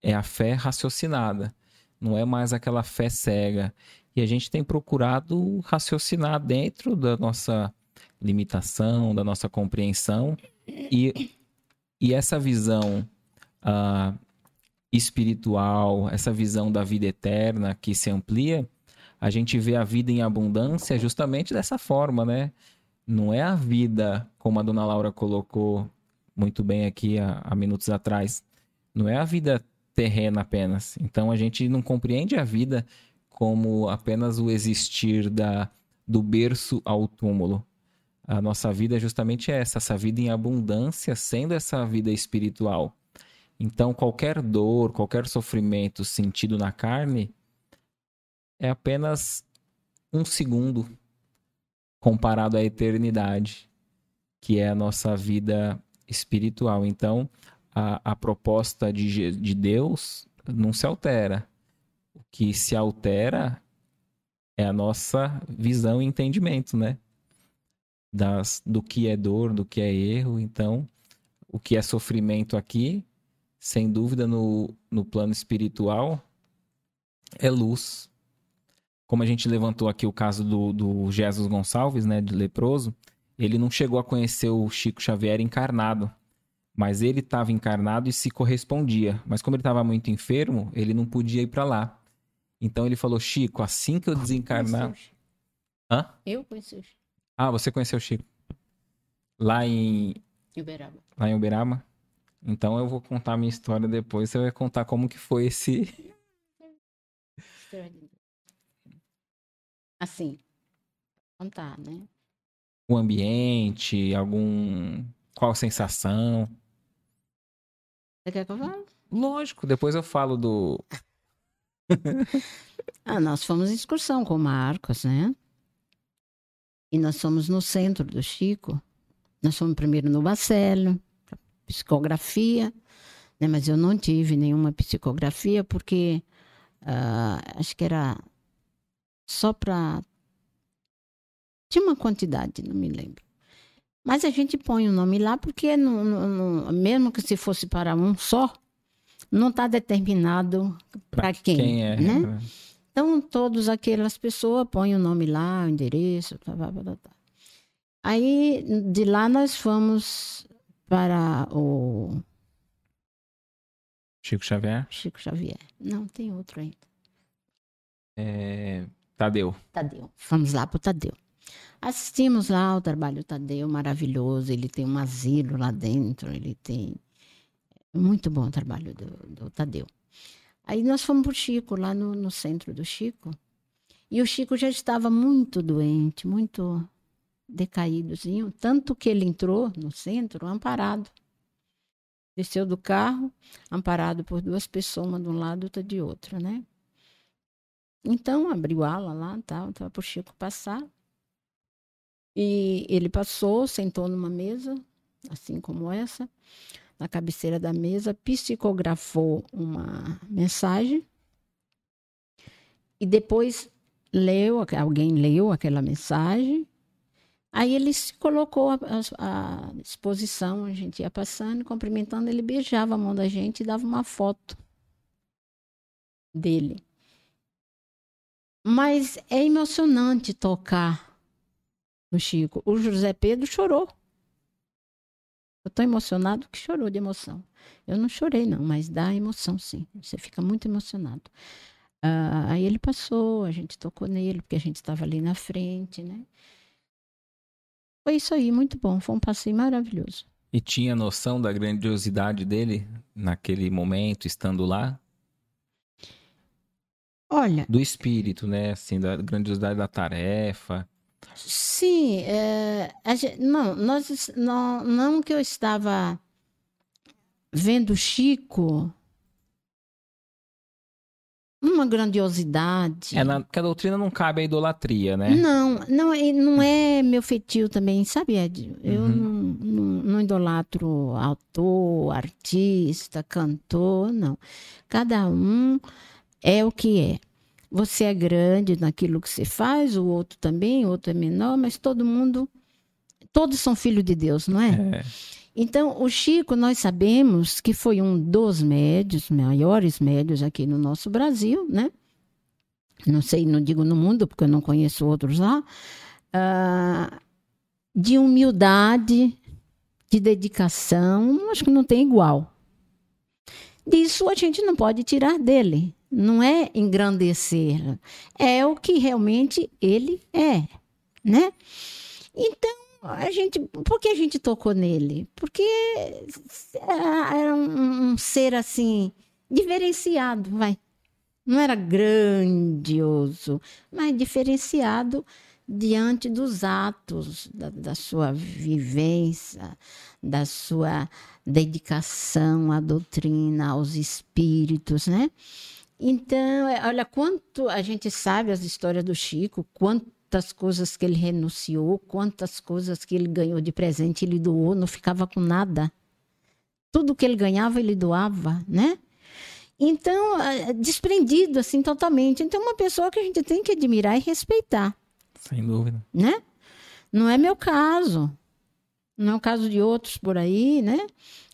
é a fé raciocinada, não é mais aquela fé cega. E a gente tem procurado raciocinar dentro da nossa limitação, da nossa compreensão, e, e essa visão uh, espiritual, essa visão da vida eterna que se amplia, a gente vê a vida em abundância justamente dessa forma, né? Não é a vida, como a dona Laura colocou muito bem aqui há, há minutos atrás, não é a vida terrena apenas. Então a gente não compreende a vida como apenas o existir da, do berço ao túmulo. A nossa vida é justamente essa, essa vida em abundância, sendo essa vida espiritual. Então, qualquer dor, qualquer sofrimento sentido na carne é apenas um segundo comparado à eternidade, que é a nossa vida espiritual. Então, a, a proposta de, de Deus não se altera. O que se altera é a nossa visão e entendimento, né? Das, do que é dor, do que é erro. Então, o que é sofrimento aqui sem dúvida, no, no plano espiritual, é luz. Como a gente levantou aqui o caso do, do Jesus Gonçalves, né, de leproso, ele não chegou a conhecer o Chico Xavier encarnado, mas ele estava encarnado e se correspondia. Mas como ele estava muito enfermo, ele não podia ir para lá. Então ele falou: Chico, assim que eu desencarnar. Hã? Eu conheci o Chico. Ah, você conheceu o Chico? Lá em. Uberaba. Lá em Uberaba? Então eu vou contar a minha história depois. Você vai contar como que foi esse. Assim, contar, né? O ambiente, algum. Qual sensação? Você quer que eu fale? Lógico, depois eu falo do. ah, nós fomos em excursão com o Marcos, né? E nós fomos no centro do Chico. Nós fomos primeiro no Bacelo psicografia, né? mas eu não tive nenhuma psicografia porque uh, acho que era só para. Tinha uma quantidade, não me lembro. Mas a gente põe o nome lá porque, não, não, mesmo que se fosse para um só, não está determinado para quem. quem é, né? Então, todas aquelas pessoas põem o nome lá, o endereço, tá, tá, tá, tá. Aí, de lá nós fomos para o. Chico Xavier? Chico Xavier. Não, tem outro ainda. É... Tadeu. Tadeu. Fomos lá para o Tadeu. Assistimos lá o trabalho do Tadeu, maravilhoso. Ele tem um asilo lá dentro, ele tem. Muito bom o trabalho do, do Tadeu. Aí nós fomos para o Chico, lá no, no centro do Chico. E o Chico já estava muito doente, muito decaídozinho, tanto que ele entrou no centro amparado. Desceu do carro, amparado por duas pessoas, uma de um lado, outra de outro, né? Então, abriu ala lá, tal, para o Chico passar. E ele passou, sentou numa mesa, assim como essa, na cabeceira da mesa, psicografou uma mensagem e depois leu, alguém leu aquela mensagem Aí ele se colocou à disposição, a gente ia passando, cumprimentando, ele beijava a mão da gente e dava uma foto dele. Mas é emocionante tocar no Chico. O José Pedro chorou. Eu estou emocionado que chorou de emoção. Eu não chorei, não, mas dá emoção, sim. Você fica muito emocionado. Uh, aí ele passou, a gente tocou nele, porque a gente estava ali na frente, né? Foi isso aí, muito bom. Foi um passeio maravilhoso. E tinha noção da grandiosidade dele naquele momento, estando lá? Olha. Do espírito, né? Assim, da grandiosidade da tarefa. Sim, é, gente, não, nós, não, não que eu estava vendo Chico uma grandiosidade. É, na, porque a doutrina não cabe a idolatria, né? Não, não, não é meu feitio também, sabe, Ed? Eu uhum. não, não, não, idolatro autor, artista, cantor, não. Cada um é o que é. Você é grande naquilo que você faz, o outro também, o outro é menor, mas todo mundo, todos são filhos de Deus, não é? é. Então, o Chico, nós sabemos que foi um dos médios, maiores médios aqui no nosso Brasil, né? Não sei, não digo no mundo, porque eu não conheço outros lá. Uh, de humildade, de dedicação, acho que não tem igual. Disso a gente não pode tirar dele. Não é engrandecer, é o que realmente ele é, né? Então, a gente, por que a gente tocou nele? Porque era um, um ser assim diferenciado, vai. Não era grandioso, mas diferenciado diante dos atos da, da sua vivência, da sua dedicação à doutrina, aos espíritos, né? Então, é, olha quanto a gente sabe as histórias do Chico, quantas coisas que ele renunciou, quantas coisas que ele ganhou de presente, ele doou, não ficava com nada. Tudo que ele ganhava, ele doava, né? Então, é, desprendido assim totalmente. Então, uma pessoa que a gente tem que admirar e respeitar. Sem dúvida. Né? Não é meu caso. Não é o caso de outros por aí, né?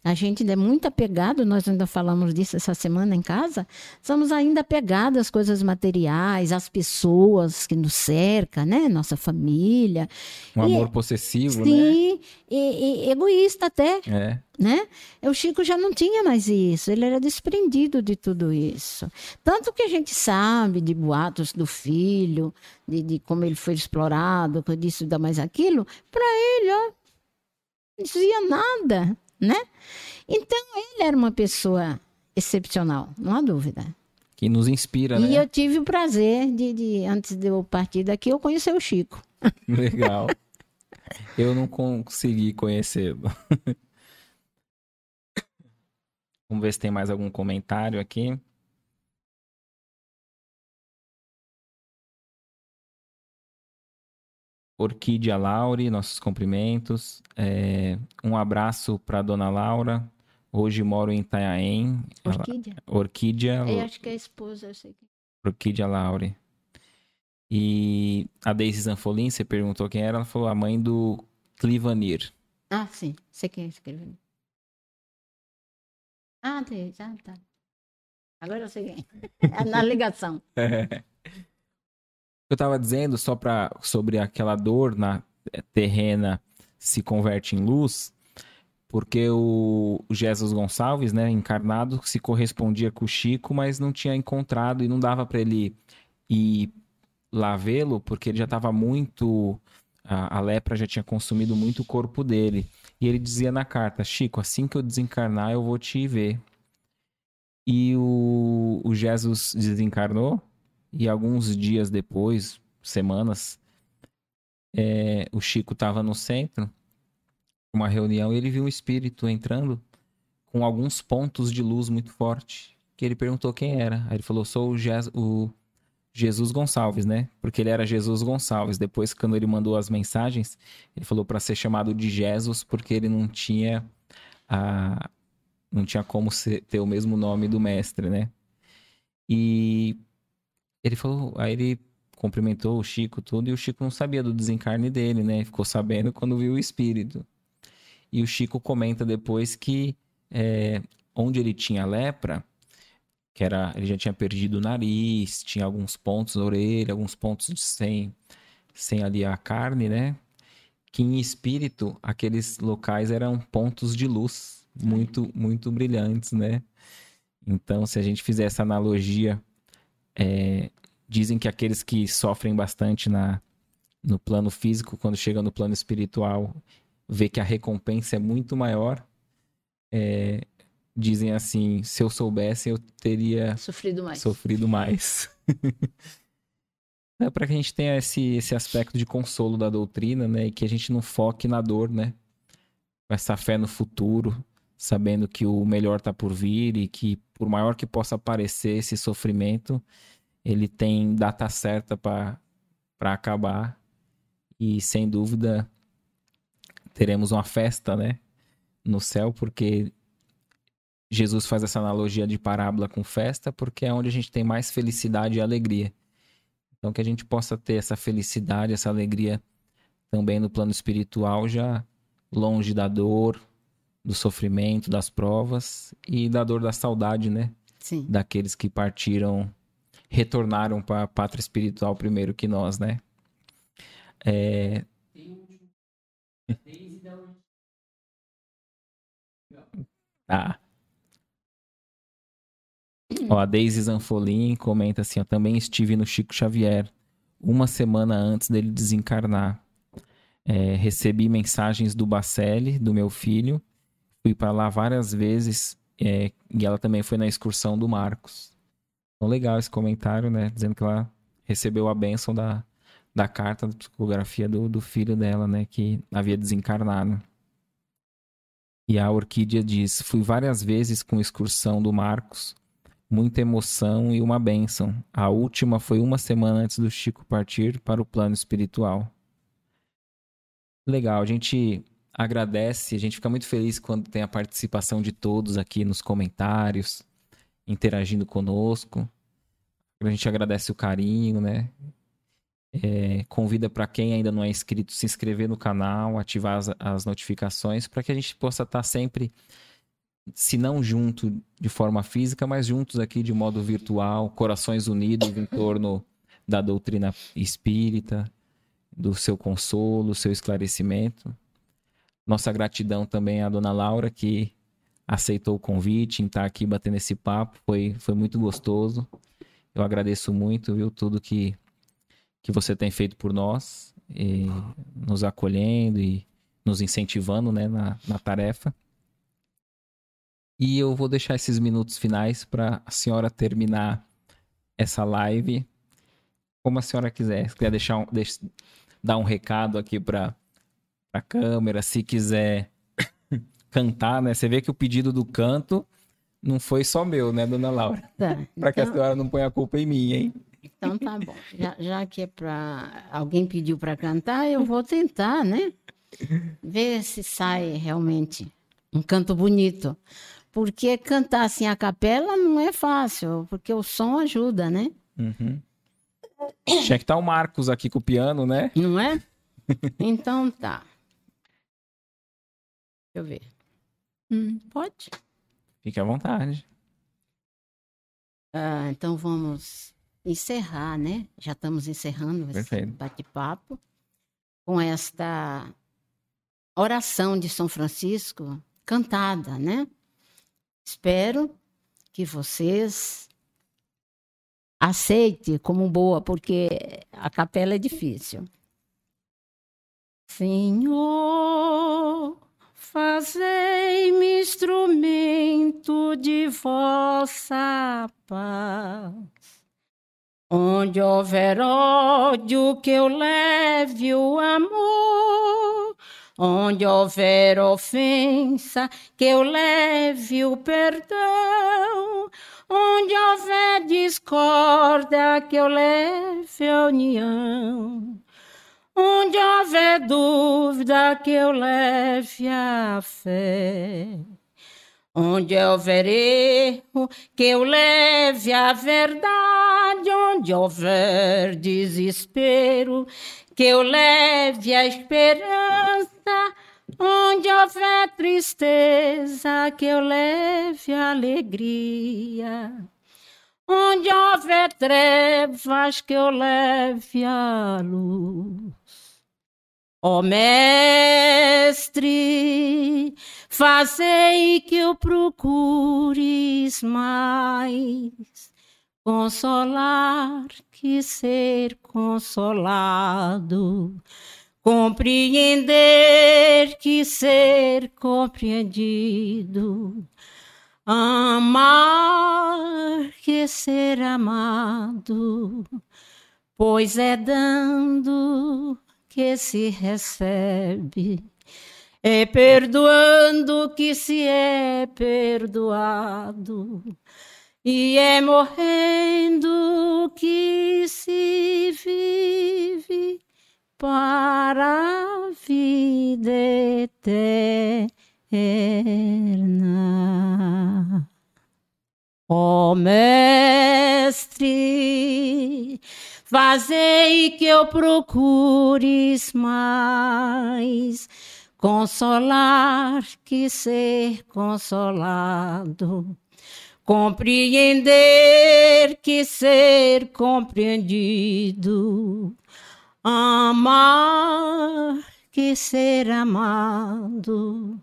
A gente ainda é muito apegado, nós ainda falamos disso essa semana em casa, somos ainda apegados às coisas materiais, às pessoas que nos cercam, né? Nossa família. Um e, amor possessivo, sim, né? Sim, e, e, egoísta até. É. Né? O Chico já não tinha mais isso, ele era desprendido de tudo isso. Tanto que a gente sabe de boatos do filho, de, de como ele foi explorado, disso da mais aquilo, para ele, ó, não dizia nada né? Então, ele era uma pessoa excepcional, não há dúvida. Que nos inspira, e né? E eu tive o prazer de, de, antes de eu partir daqui, eu conhecer o Chico. Legal. eu não consegui conhecê-lo. Vamos ver se tem mais algum comentário aqui. Orquídea Laure, nossos cumprimentos. É, um abraço para dona Laura. Hoje moro em Itanhaém. Orquídea? Ela, Orquídea. Eu acho que é a esposa, eu sei que. Orquídea Laure. E a Daisy Zanfolin, você perguntou quem era, ela falou a mãe do Clivanir. Ah, sim. Sei quem é esse Clivanir. Ah, já tá. Agora eu sei quem. É na ligação. É. eu estava dizendo só para sobre aquela dor na eh, terrena se converte em luz, porque o, Jesus Gonçalves, né, encarnado, se correspondia com o Chico, mas não tinha encontrado e não dava para ele ir lá vê-lo, porque ele já estava muito a, a, lepra já tinha consumido muito o corpo dele. E ele dizia na carta: Chico, assim que eu desencarnar, eu vou te ver. E o, o Jesus desencarnou, e alguns dias depois, semanas, é, o Chico estava no centro, uma reunião, e ele viu um espírito entrando com alguns pontos de luz muito forte. Que ele perguntou quem era. Aí ele falou: sou o, Je o Jesus Gonçalves, né? Porque ele era Jesus Gonçalves. Depois, quando ele mandou as mensagens, ele falou para ser chamado de Jesus, porque ele não tinha a, não tinha como ser, ter o mesmo nome do mestre, né? E ele falou, aí ele cumprimentou o Chico tudo e o Chico não sabia do desencarne dele, né? Ficou sabendo quando viu o espírito. E o Chico comenta depois que é, onde ele tinha lepra, que era ele já tinha perdido o nariz, tinha alguns pontos na orelha, alguns pontos sem sem ali a carne, né? Que em espírito aqueles locais eram pontos de luz muito muito brilhantes, né? Então, se a gente fizer essa analogia é, dizem que aqueles que sofrem bastante na, no plano físico, quando chegam no plano espiritual, vê que a recompensa é muito maior. É, dizem assim: se eu soubesse, eu teria sofrido mais. Sofrido mais. é para que a gente tenha esse, esse aspecto de consolo da doutrina, né? E que a gente não foque na dor, né? Com essa fé no futuro, sabendo que o melhor está por vir e que, por maior que possa parecer esse sofrimento, ele tem data certa para acabar. E sem dúvida teremos uma festa, né? No céu, porque Jesus faz essa analogia de parábola com festa, porque é onde a gente tem mais felicidade e alegria. Então que a gente possa ter essa felicidade, essa alegria também no plano espiritual, já longe da dor, do sofrimento, das provas e da dor da saudade, né? Sim. Daqueles que partiram, retornaram para a pátria espiritual primeiro que nós, né? É... Tá. Ó, a Daisy Zanfolim comenta assim, ó, também estive no Chico Xavier uma semana antes dele desencarnar. É, recebi mensagens do Bacelli, do meu filho, fui para lá várias vezes é, e ela também foi na excursão do Marcos. Então, legal esse comentário, né? Dizendo que ela recebeu a bênção da, da carta da psicografia do, do filho dela, né? Que havia desencarnado. E a Orquídea diz: Fui várias vezes com excursão do Marcos, muita emoção e uma bênção. A última foi uma semana antes do Chico partir para o plano espiritual. Legal, a gente agradece, a gente fica muito feliz quando tem a participação de todos aqui nos comentários, interagindo conosco. A gente agradece o carinho, né? É, convida para quem ainda não é inscrito se inscrever no canal, ativar as, as notificações para que a gente possa estar tá sempre, se não junto de forma física, mas juntos aqui de modo virtual, corações unidos em torno da doutrina espírita, do seu consolo, seu esclarecimento. Nossa gratidão também à dona Laura, que aceitou o convite em estar aqui batendo esse papo. Foi, foi muito gostoso. Eu agradeço muito, viu, tudo que que você tem feito por nós, nos acolhendo e nos incentivando né, na, na tarefa. E eu vou deixar esses minutos finais para a senhora terminar essa live como a senhora quiser. Se quiser deixar um, deixa, dar um recado aqui para a câmera, se quiser cantar, né? Você vê que o pedido do canto não foi só meu, né, dona Laura? Tá, para então... que a então senhora não ponha a culpa em mim, hein? Então tá bom. Já, já que é para alguém pediu para cantar, eu vou tentar, né? Ver se sai realmente um canto bonito. Porque cantar assim a capela não é fácil, porque o som ajuda, né? Uhum. Tinha que estar tá o Marcos aqui com o piano, né? Não é? Então tá. Deixa eu ver. Hum, pode? Fique à vontade. Ah, então vamos encerrar, né? Já estamos encerrando esse bate-papo com esta oração de São Francisco cantada, né? Espero que vocês aceitem como boa, porque a capela é difícil. Senhor, fazei-me instrumento de vossa paz Onde houver ódio, que eu leve o amor. Onde houver ofensa, que eu leve o perdão. Onde houver discórdia, que eu leve a união. Onde houver dúvida, que eu leve a fé. Onde houver erro, que eu leve a verdade. Onde houver desespero, que eu leve a esperança. Onde houver tristeza, que eu leve a alegria. Onde houver trevas, que eu leve a luz. Ó oh, Mestre, fazei que eu procures mais consolar que ser consolado, compreender que ser compreendido, amar que ser amado, pois é dando que se recebe, é perdoando que se é perdoado, e é morrendo que se vive para a vida eterna. Ó oh, Mestre, Fazei que eu procures mais. Consolar que ser consolado, compreender que ser compreendido, amar que ser amado,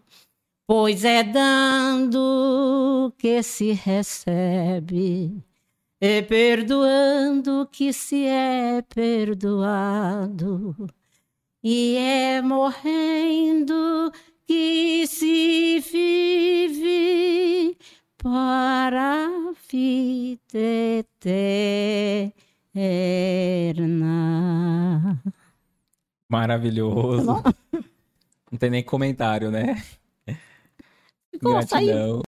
pois é dando que se recebe e perdoando que se é perdoado, e é morrendo que se vive para a vida eterna. Maravilhoso. Não tem nem comentário, né? Ficou, Gratidão.